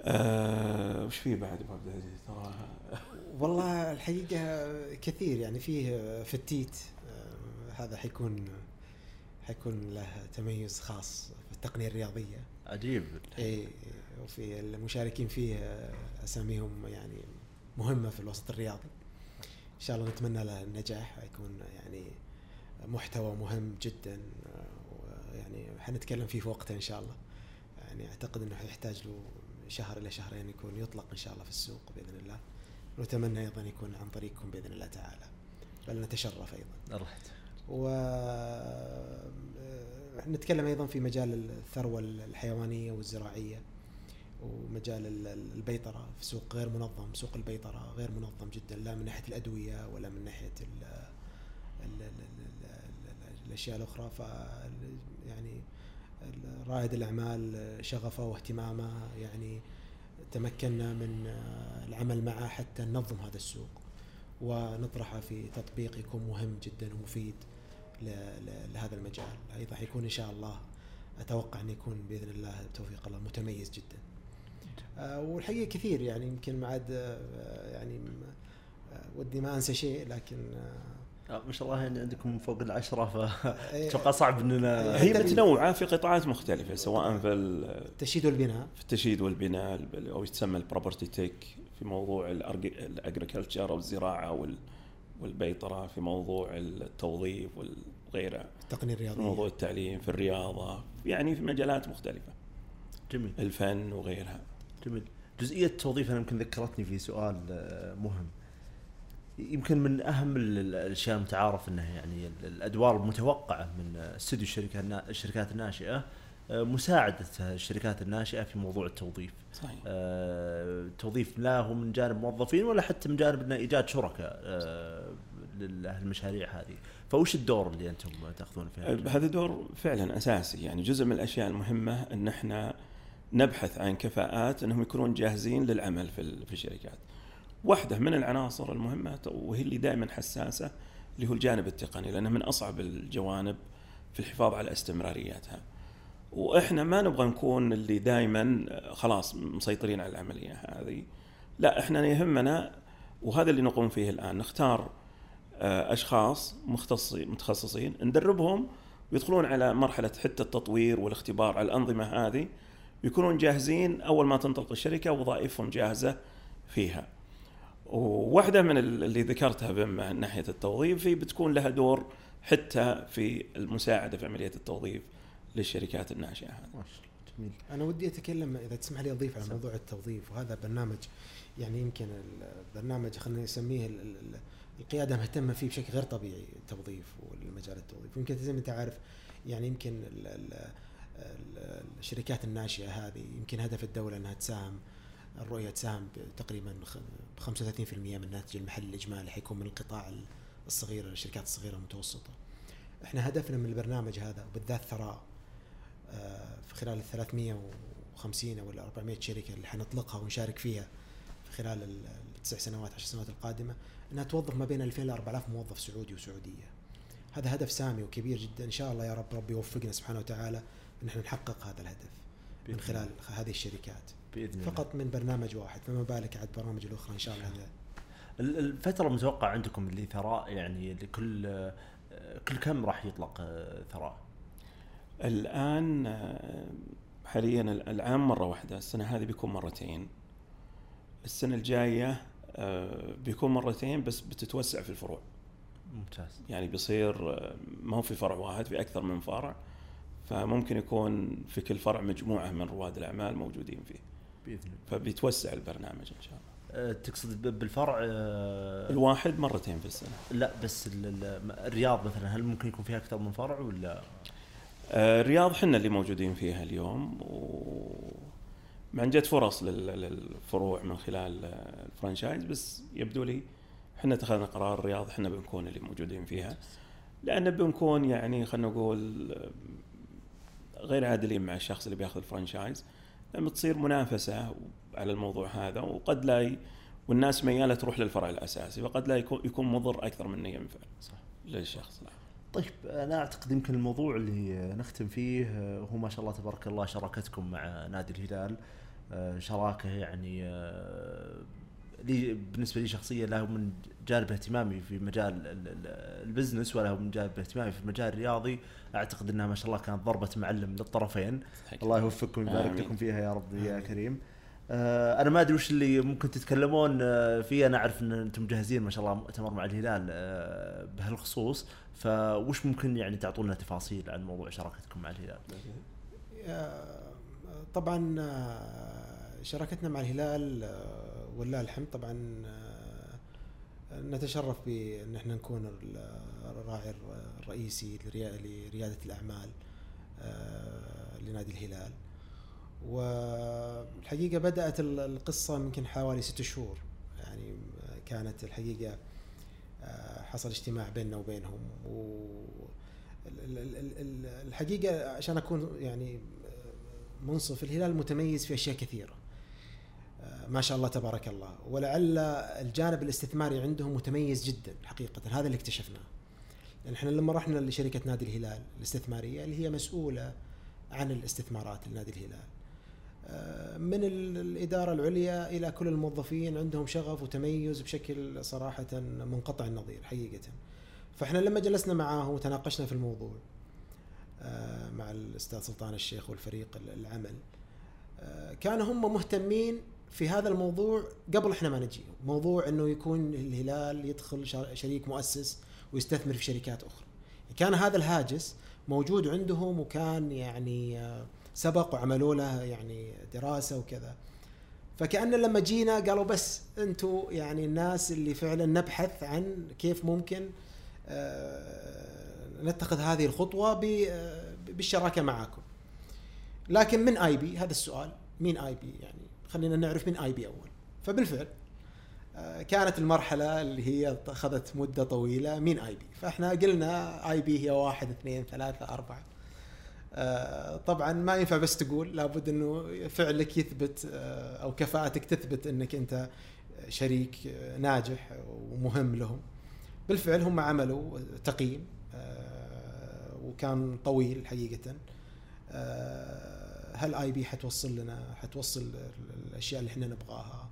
آه، وش في بعد أبو عبد العزيز؟ تراها والله الحقيقة كثير يعني فيه فتيت. آه، هذا حيكون حيكون له تميز خاص في التقنية الرياضية. عجيب. اي وفي المشاركين فيه آه، أساميهم يعني مهمة في الوسط الرياضي. إن شاء الله نتمنى له النجاح يكون يعني محتوى مهم جدا. يعني حنتكلم فيه في وقته إن شاء الله. يعني أعتقد إنه يحتاج له شهر إلى شهرين يكون يطلق إن شاء الله في السوق بإذن الله. ونتمنى أيضا يكون عن طريقكم بإذن الله تعالى. بل نتشرف أيضا. الله و نتكلم أيضا في مجال الثروة الحيوانية والزراعية ومجال البيطرة. في سوق غير منظم. سوق البيطرة غير منظم جدا. لا من ناحية الأدوية ولا من ناحية ال ال ال الأشياء الأخرى. ف يعني رائد الأعمال شغفه واهتمامه يعني تمكنا من العمل معه حتى ننظم هذا السوق. ونطرحه في تطبيق يكون مهم جدا ومفيد لهذا المجال. أيضا حيكون إن شاء الله أتوقع أن يكون بإذن الله بتوفيق الله متميز جدا. آه، والحقيقة كثير يعني يمكن ما عاد آه، يعني آه، ودي ما أنسى شيء لكن ما شاء الله يعني عندكم فوق العشرة فاتوقع صعب إننا هي متنوعة في قطاعات مختلفة سواء في التشييد والبناء. في التشييد والبناء أو يسمى ال property tech في موضوع ال agriculture أو الزراعة والبيطرة في موضوع التوظيف وغيرها التقنية الرياضية. في موضوع التعليم في الرياضة يعني في مجالات مختلفة. جميل. الفن وغيرها. جميل. جزئية التوظيف أنا يمكن ذكرتني في سؤال آه، مهم. يمكن من أهم الأشياء المتعارف إنها يعني الأدوار المتوقعة من استوديو الشركات الشركات الناشئة. آه، مساعدة الشركات الناشئة في موضوع التوظيف. صحيح. التوظيف لا هو من جانب موظفين ولا حتى من جانب ايجاد شركاء آه، للمشاريع هذه. فوش الدور اللي أنتم تأخذون فيه هذا دور فعلا أساسي. يعني جزء من الأشياء المهمة إن إحنا نبحث عن كفاءات إنهم يكونون جاهزين للعمل في الشركات. واحدة من العناصر المهمة وهي اللي دائما حساسة اللي هو الجانب التقني لأنه من أصعب الجوانب في الحفاظ على استمرارياتها وإحنا ما نبغى نكون اللي دائما خلاص مسيطرين على العملية هذه لا إحنا يهمنا وهذا اللي نقوم فيه الآن نختار آه، أشخاص مختصين متخصصين ندربهم ويدخلون على مرحلة حتى التطوير والاختبار على الأنظمة هذه يكونون جاهزين أول ما تنطلق الشركة وظائفهم جاهزة فيها. وواحدة من اللي ذكرتها من ناحية التوظيف هي بتكون لها دور حتى في المساعدة في عملية التوظيف للشركات الناشئه هذه. جميل. أنا ودي أتكلم إذا تسمح لي أضيف على موضوع التوظيف وهذا برنامج يعني يمكن البرنامج خلينا نسميه القيادة مهتمة فيه بشكل غير طبيعي التوظيف والمجال التوظيف يمكن زي ما أنت عارف يعني يمكن الشركات الناشئه هذه يمكن هدف الدولة إنها تساهم الرؤية تساهم تقريبا ب 35% من الناتج المحلي الإجمالي حيكون من القطاع الصغير الشركات الصغيرة المتوسطة. إحنا هدفنا من البرنامج هذا وبالذات ثراء آه، في خلال ال 350 أو ال 400 شركة اللي حنطلقها ونشارك فيها في خلال التسع سنوات 10 سنوات القادمة إنها توظف ما بين 2000 ل 4000 موظف سعودي وسعودية. هذا هدف سامي وكبير جدا إن شاء الله يا رب ربي يوفقنا سبحانه وتعالى إن إحنا نحقق هذا الهدف من خلال هذه الشركات. بإذن الله. فقط من برنامج واحد فما بالك عاد برامج الأخرى إن شاء الله؟ الفترة المتوقعة عندكم اللي ثراء يعني لكل كل كم راح يطلق ثراء؟ الآن حاليا العام مرة واحدة السنة هذه بيكون مرتين. السنة الجاية بيكون مرتين بس بتتوسع في الفروع. ممتاز. يعني بيصير ما هو في فرع واحد في أكثر من فرع فممكن يكون في كل فرع مجموعة من رواد الأعمال موجودين فيه. بإذن الله. فبيتوسع البرنامج إن شاء الله. أه، تقصد بالفرع أه، الواحد مرتين في السنة. لا بس الرياض مثلا هل ممكن يكون فيها أكثر من فرع ولا؟ أه، الرياض حنا اللي موجودين فيها اليوم و مع جت فرص للفروع من خلال ال franchise بس يبدو لي إحنا اتخذنا قرار الرياض إحنا بنكون اللي موجودين فيها. لأن بنكون يعني خلينا نقول غير عادلين مع الشخص اللي بياخذ ال franchise لما تصير منافسة على الموضوع هذا وقد لا ي... والناس مياله تروح للفرع الأساسي فقد لا يكون يكون مضر أكثر من ينفع صح. للشخص لا. طيب أنا أعتقد يمكن الموضوع اللي نختم فيه هو ما شاء الله تبارك الله شراكتكم مع نادي الهلال. شراكة يعني لي بالنسبة لي شخصيا له من جانب اهتمامي في مجال البزنس وله من جانب اهتمامي في المجال الرياضي أعتقد إنها ما شاء الله كانت ضربة معلم للطرفين الله يوفقكم ويبارك لكم فيها يا رب يا كريم. آه، أنا ما أدري وش اللي ممكن تتكلمون آه، فيه. أنا أعرف إن أنتم مجهزين ما شاء الله مؤتمر مع الهلال آه، بهالخصوص. فوش ممكن يعني تعطونا تفاصيل عن موضوع شراكتكم مع الهلال؟ طبعا شراكتنا مع الهلال ولله الحمد. طبعا نتشرف بأن إحنا نكون ال- الراعي الرئيسي لريا- لريادة الأعمال آه، لنادي الهلال. والحقيقة بدأت ال- القصة يمكن حوالي ست شهور. يعني كانت الحقيقة آه، حصل اجتماع بيننا وبينهم. الحقيقة عشان أكون يعني منصف الهلال متميز في أشياء كثيرة. آه، ما شاء الله تبارك الله. ولعل الجانب الاستثماري عندهم متميز جدا حقيقة. هذا اللي اكتشفناه. لأن إحنا لما رحنا لشركة نادي الهلال الاستثمارية اللي هي مسؤولة عن الاستثمارات لنادي الهلال. آه، من ال- الإدارة العليا إلى كل الموظفين عندهم شغف وتميز بشكل صراحة منقطع النظير حقيقة. فإحنا لما جلسنا معاه وتناقشنا في الموضوع آه، مع الأستاذ سلطان الشيخ والفريق ال- العمل آه، كانوا هم مهتمين في هذا الموضوع قبل إحنا ما نجي موضوع إنه يكون الهلال يدخل شر- شريك مؤسس ويستثمر في شركات أخرى. كان هذا الهاجس موجود عندهم وكان يعني آه، سبق وعملوا له يعني دراسة وكذا. فكأن لما جينا قالوا بس أنتم يعني الناس اللي فعلا نبحث عن كيف ممكن آه، نتخذ هذه الخطوة آه، بالشراكة معاكم. لكن من i-be؟ هذا السؤال. مين i-be يعني؟ خلينا نعرف من i-be أول. فبالفعل كانت المرحلة اللي هي أخذت مدة طويلة مين i-be فإحنا قلنا i-be هي واحد اثنين ثلاثة أربعة. آه، طبعا ما ينفع بس تقول لابد إنه فعلك يثبت آه، أو كفاءتك تثبت إنك أنت شريك آه، ناجح ومهم لهم. بالفعل هم عملوا تقييم آه، وكان طويل حقيقة آه، هل اي بي حتوصل لنا حتوصل ال- الأشياء اللي إحنا نبغاها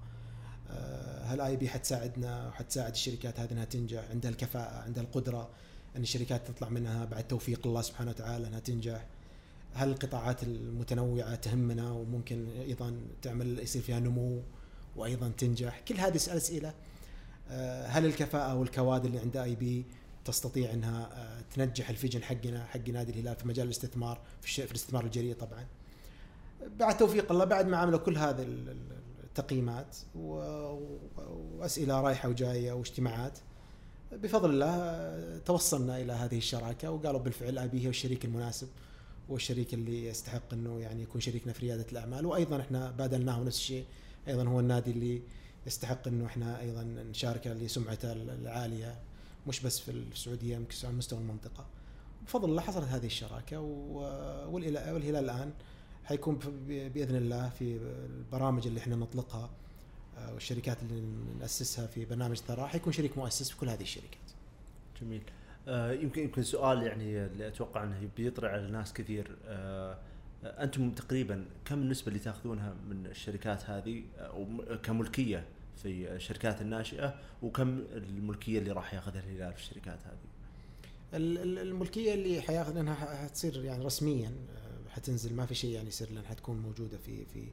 هل اي بي حتساعدنا وحتساعد الشركات هذه إنها تنجح عندها الكفاءة عندها القدرة إن الشركات تطلع منها بعد توفيق الله سبحانه وتعالى إنها تنجح. هل القطاعات المتنوعة تهمنا وممكن أيضا تعمل يصير فيها نمو وأيضا تنجح. كل هذه الاسئله آه، هل الكفاءة والكوادر اللي عند i-be تستطيع إنها آه، تنجح ال vision حقنا حق نادي الهلال في مجال الاستثمار في, في الاستثمار الجريء طبعا. بعد توفيق الله بعد ما عملوا كل هذه و- وأسئلة رايحة وجاية واجتماعات. بفضل الله توصلنا إلى هذه الشراكة وقالوا بالفعل اي بي هي الشريك المناسب والشريك اللي يستحق إنه يعني يكون شريكنا في ريادة الأعمال. وأيضا إحنا بادلناه نفس الشيء. أيضا هو النادي اللي يستحق إنه إحنا أيضا نشاركه لسمعته العالية مش بس في السعودية يمكن على مستوى المنطقة. بفضل الله حصلت هذه الشراكة والهلال الآن حيكون بإذن الله في البرامج اللي إحنا نطلقها آه، والشركات اللي نأسسها في برنامج ثراء حيكون شريك مؤسس في كل هذه الشركات. جميل آه، يمكن يمكن سؤال يعني اللي أتوقع إنه بيطرح على ناس كثير آه، أنتم تقريبا كم النسبة اللي تأخذونها من الشركات هذه آه، كملكية في الشركات الناشئة وكم الملكية اللي راح يأخذها الهلال في الشركات هذه؟ ال- ال- الملكية اللي حيأخذ لانها ح- حتصير يعني رسميا آه، حتنزل ما في شيء يعني يصير لأن حتكون موجودة في في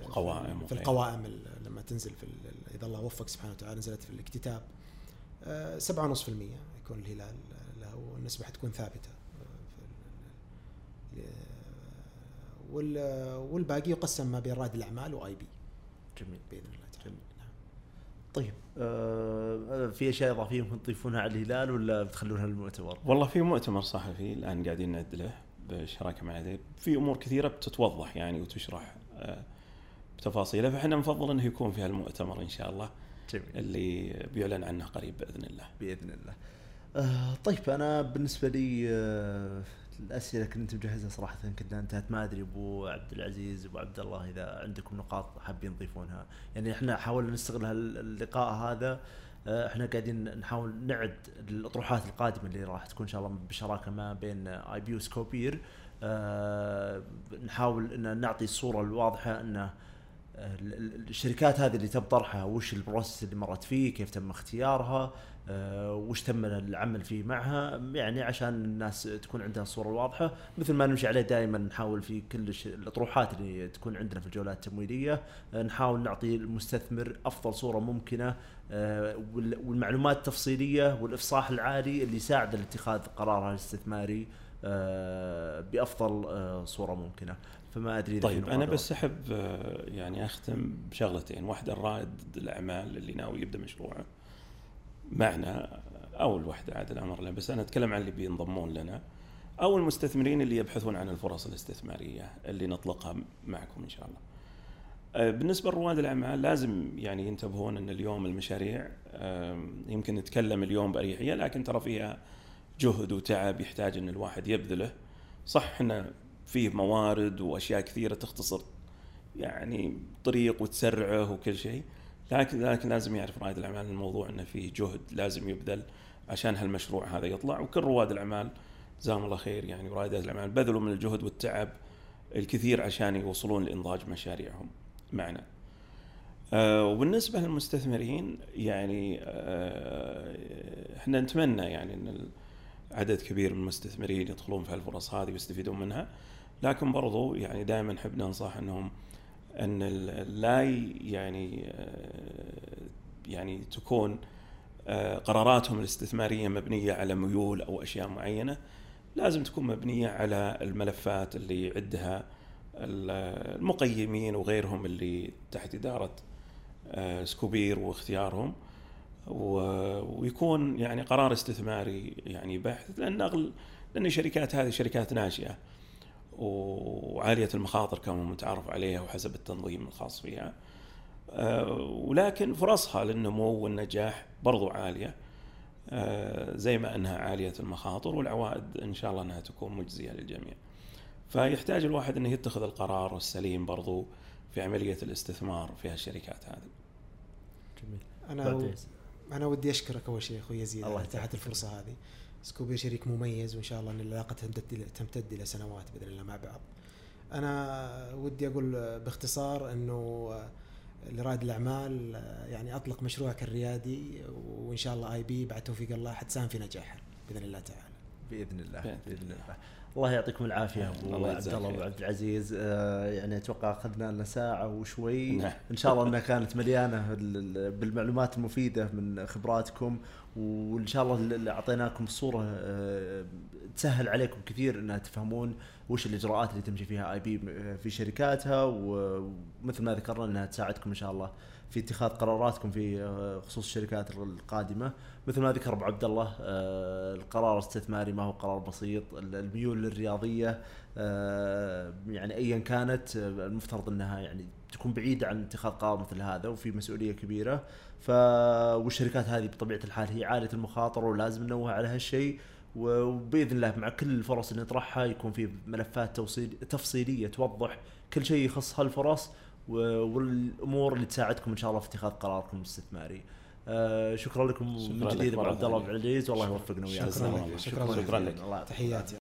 القوائم في القوائم ال- لما تنزل في ال- إذا الله وفق سبحانه وتعالى نزلت في الاكتتاب آه، 7.5% يكون الهلال له والنسبة حتكون ثابتة آه، وال- والباقي يقسم ما بين رائد الأعمال واي بي جميل بإذن الله تعالى جميل. نعم. طيب آه، في أشياء إضافية ممكن تضيفونها على الهلال ولا بتخلونها للمؤتمر؟ والله في مؤتمر صحفي الآن قاعدين نعد له بالشراكه مع الهلال في أمور كثيرة بتتوضح يعني وتشرح آه، بتفاصيلها فإحنا نفضل إنه يكون في هالمؤتمر إن شاء الله جميل اللي بيعلن عنه قريب بإذن الله. بإذن الله. آه طيب أنا بالنسبة لي آه الأسئلة كنت مجهزها صراحة كنا انتهت ما أدري أبو عبد العزيز أبو عبد الله إذا عندكم نقاط حابين تضيفونها يعني إحنا حاولنا نستغل هاللقاء هذا آه إحنا قاعدين نحاول نعد الاطروحات القادمة اللي راح تكون إن شاء الله بشراكة ما بين i-be و Scopeer آه نحاول إن نعطي الصورة الواضحة ال- ال- الشركات هذه اللي تم طرحها وش ال process اللي مرت فيه كيف تم اختيارها. آه، وش تم العمل فيه معها؟ يعني عشان الناس تكون عندها الصورة الواضحه مثل ما نمشي عليه دائما نحاول في كل الأطروحات اللي تكون عندنا في الجولات التمويلية آه، نحاول نعطي المستثمر أفضل صورة ممكنة آه، وال- والمعلومات التفصيلية والإفصاح العالي اللي يساعد لاتخاذ قراره الاستثماري آه، بأفضل آه، صورة ممكنة. فما أدري طيب أنا. بس أحب آه، يعني أختم بشغلتين. واحدة الرائد الأعمال اللي ناوي يبدأ مشروعه. معنا أو الوحده عاد الأمر له بس أنا أتكلم عن اللي بينضمون لنا أو المستثمرين اللي يبحثون عن الفرص الاستثمارية اللي نطلقها معكم إن شاء الله. آه، بالنسبة لرواد الأعمال لازم يعني ينتبهون أن اليوم المشاريع يمكن نتكلم اليوم بأريحية لكن ترى فيها جهد وتعب يحتاج أن الواحد يبذله. صح إحنا فيه موارد وأشياء كثيرة تختصر يعني طريق وتسرعه وكل شيء لكن لكن لازم يعرف رائد الأعمال. الموضوع إنه فيه جهد لازم يبذل عشان هالمشروع هذا يطلع. وكل رواد الأعمال جزاهم الله خير يعني رائدات الأعمال بذلوا من الجهد والتعب الكثير عشان يوصلون لإنضاج مشاريعهم معنا. آه، وبالنسبة للمستثمرين يعني آه، إحنا نتمنى يعني إن عدد كبير من المستثمرين يدخلون في هالفرص هذه ويستفيدون منها. لكن برضو يعني دائما نحب ننصح إنهم إن لا يعني آه، يعني تكون آه، قراراتهم الاستثمارية مبنية على ميول أو أشياء معينة. لازم تكون مبنية على الملفات اللي ال- المقيمين وغيرهم اللي تحت إدارة آه، سكوبير واختيارهم. ويكون يعني قرار استثماري يعني بحث لأن اغل لأن الشركات هذه شركات ناشئة. وعالية المخاطر كما متعارف عليها وحسب التنظيم الخاص فيها آه، ولكن فرصها للنمو والنجاح برضو عالية آه، زي ما أنها عالية المخاطر والعوائد إن شاء الله أنها تكون مجزية للجميع. فيحتاج الواحد إنه يتخذ القرار السليم برضو في عملية الاستثمار في هالشركات هذه. جميل و... إيش؟ أنا ودي أشكرك أول شيء أخوي يزيد الله على يسعدك. اتاحه الفرصة هذه سكوبير شريك مميز وإن شاء الله إن العلاقة تمتد تمتد إلى سنوات بإذن الله مع بعض. أنا ودي أقول باختصار إنه لرائد الأعمال يعني أطلق مشروعك الريادي وإن شاء الله آي بي بعد توفيق الله حتساهم في نجاحه بإذن الله تعالى. بإذن الله بإذن بإذن الله الله يعطيكم العافية أبو عبد الله. وابو عبد العزيز آه، يعني أتوقع أخذنا لنا ساعة وشوي نعم. إن شاء الله إنها كانت مليانة بال- بالمعلومات المفيدة من خبراتكم وإن شاء الله اللي أعطيناكم الصورة آه، تسهل عليكم كثير إنها تفهمون وش الإجراءات اللي تمشي فيها آي بي في شركاتها ومثل ما ذكرنا إنها تساعدكم إن شاء الله في اتخاذ قراراتكم في آه، خصوص الشركات القادمة. مثل ما ذكر أبو عبد الله آه، القرار الاستثماري ما هو قرار بسيط الميول الرياضية آه، يعني ايا كانت آه، المفترض إنها يعني تكون بعيدة عن اتخاذ قرار مثل هذا وفي مسؤولية كبيرة. ف والشركات هذه بطبيعة الحال هي عاليه المخاطره ولازم ننوه على هالشيء وبإذن الله مع كل الفرص اللي نطرحها يكون في ملفات توصيل تفصيلية توضح كل شيء يخص هالفرص والأمور اللي تساعدكم إن شاء الله في اتخاذ قراركم الاستثماري. آه شكرا لكم شكراً من جديد ابو عبد الله. عبد العزيز والله يوفقنا وياكم. شكراً لك. شكرا لك. شكراً شكرا لك. تحياتي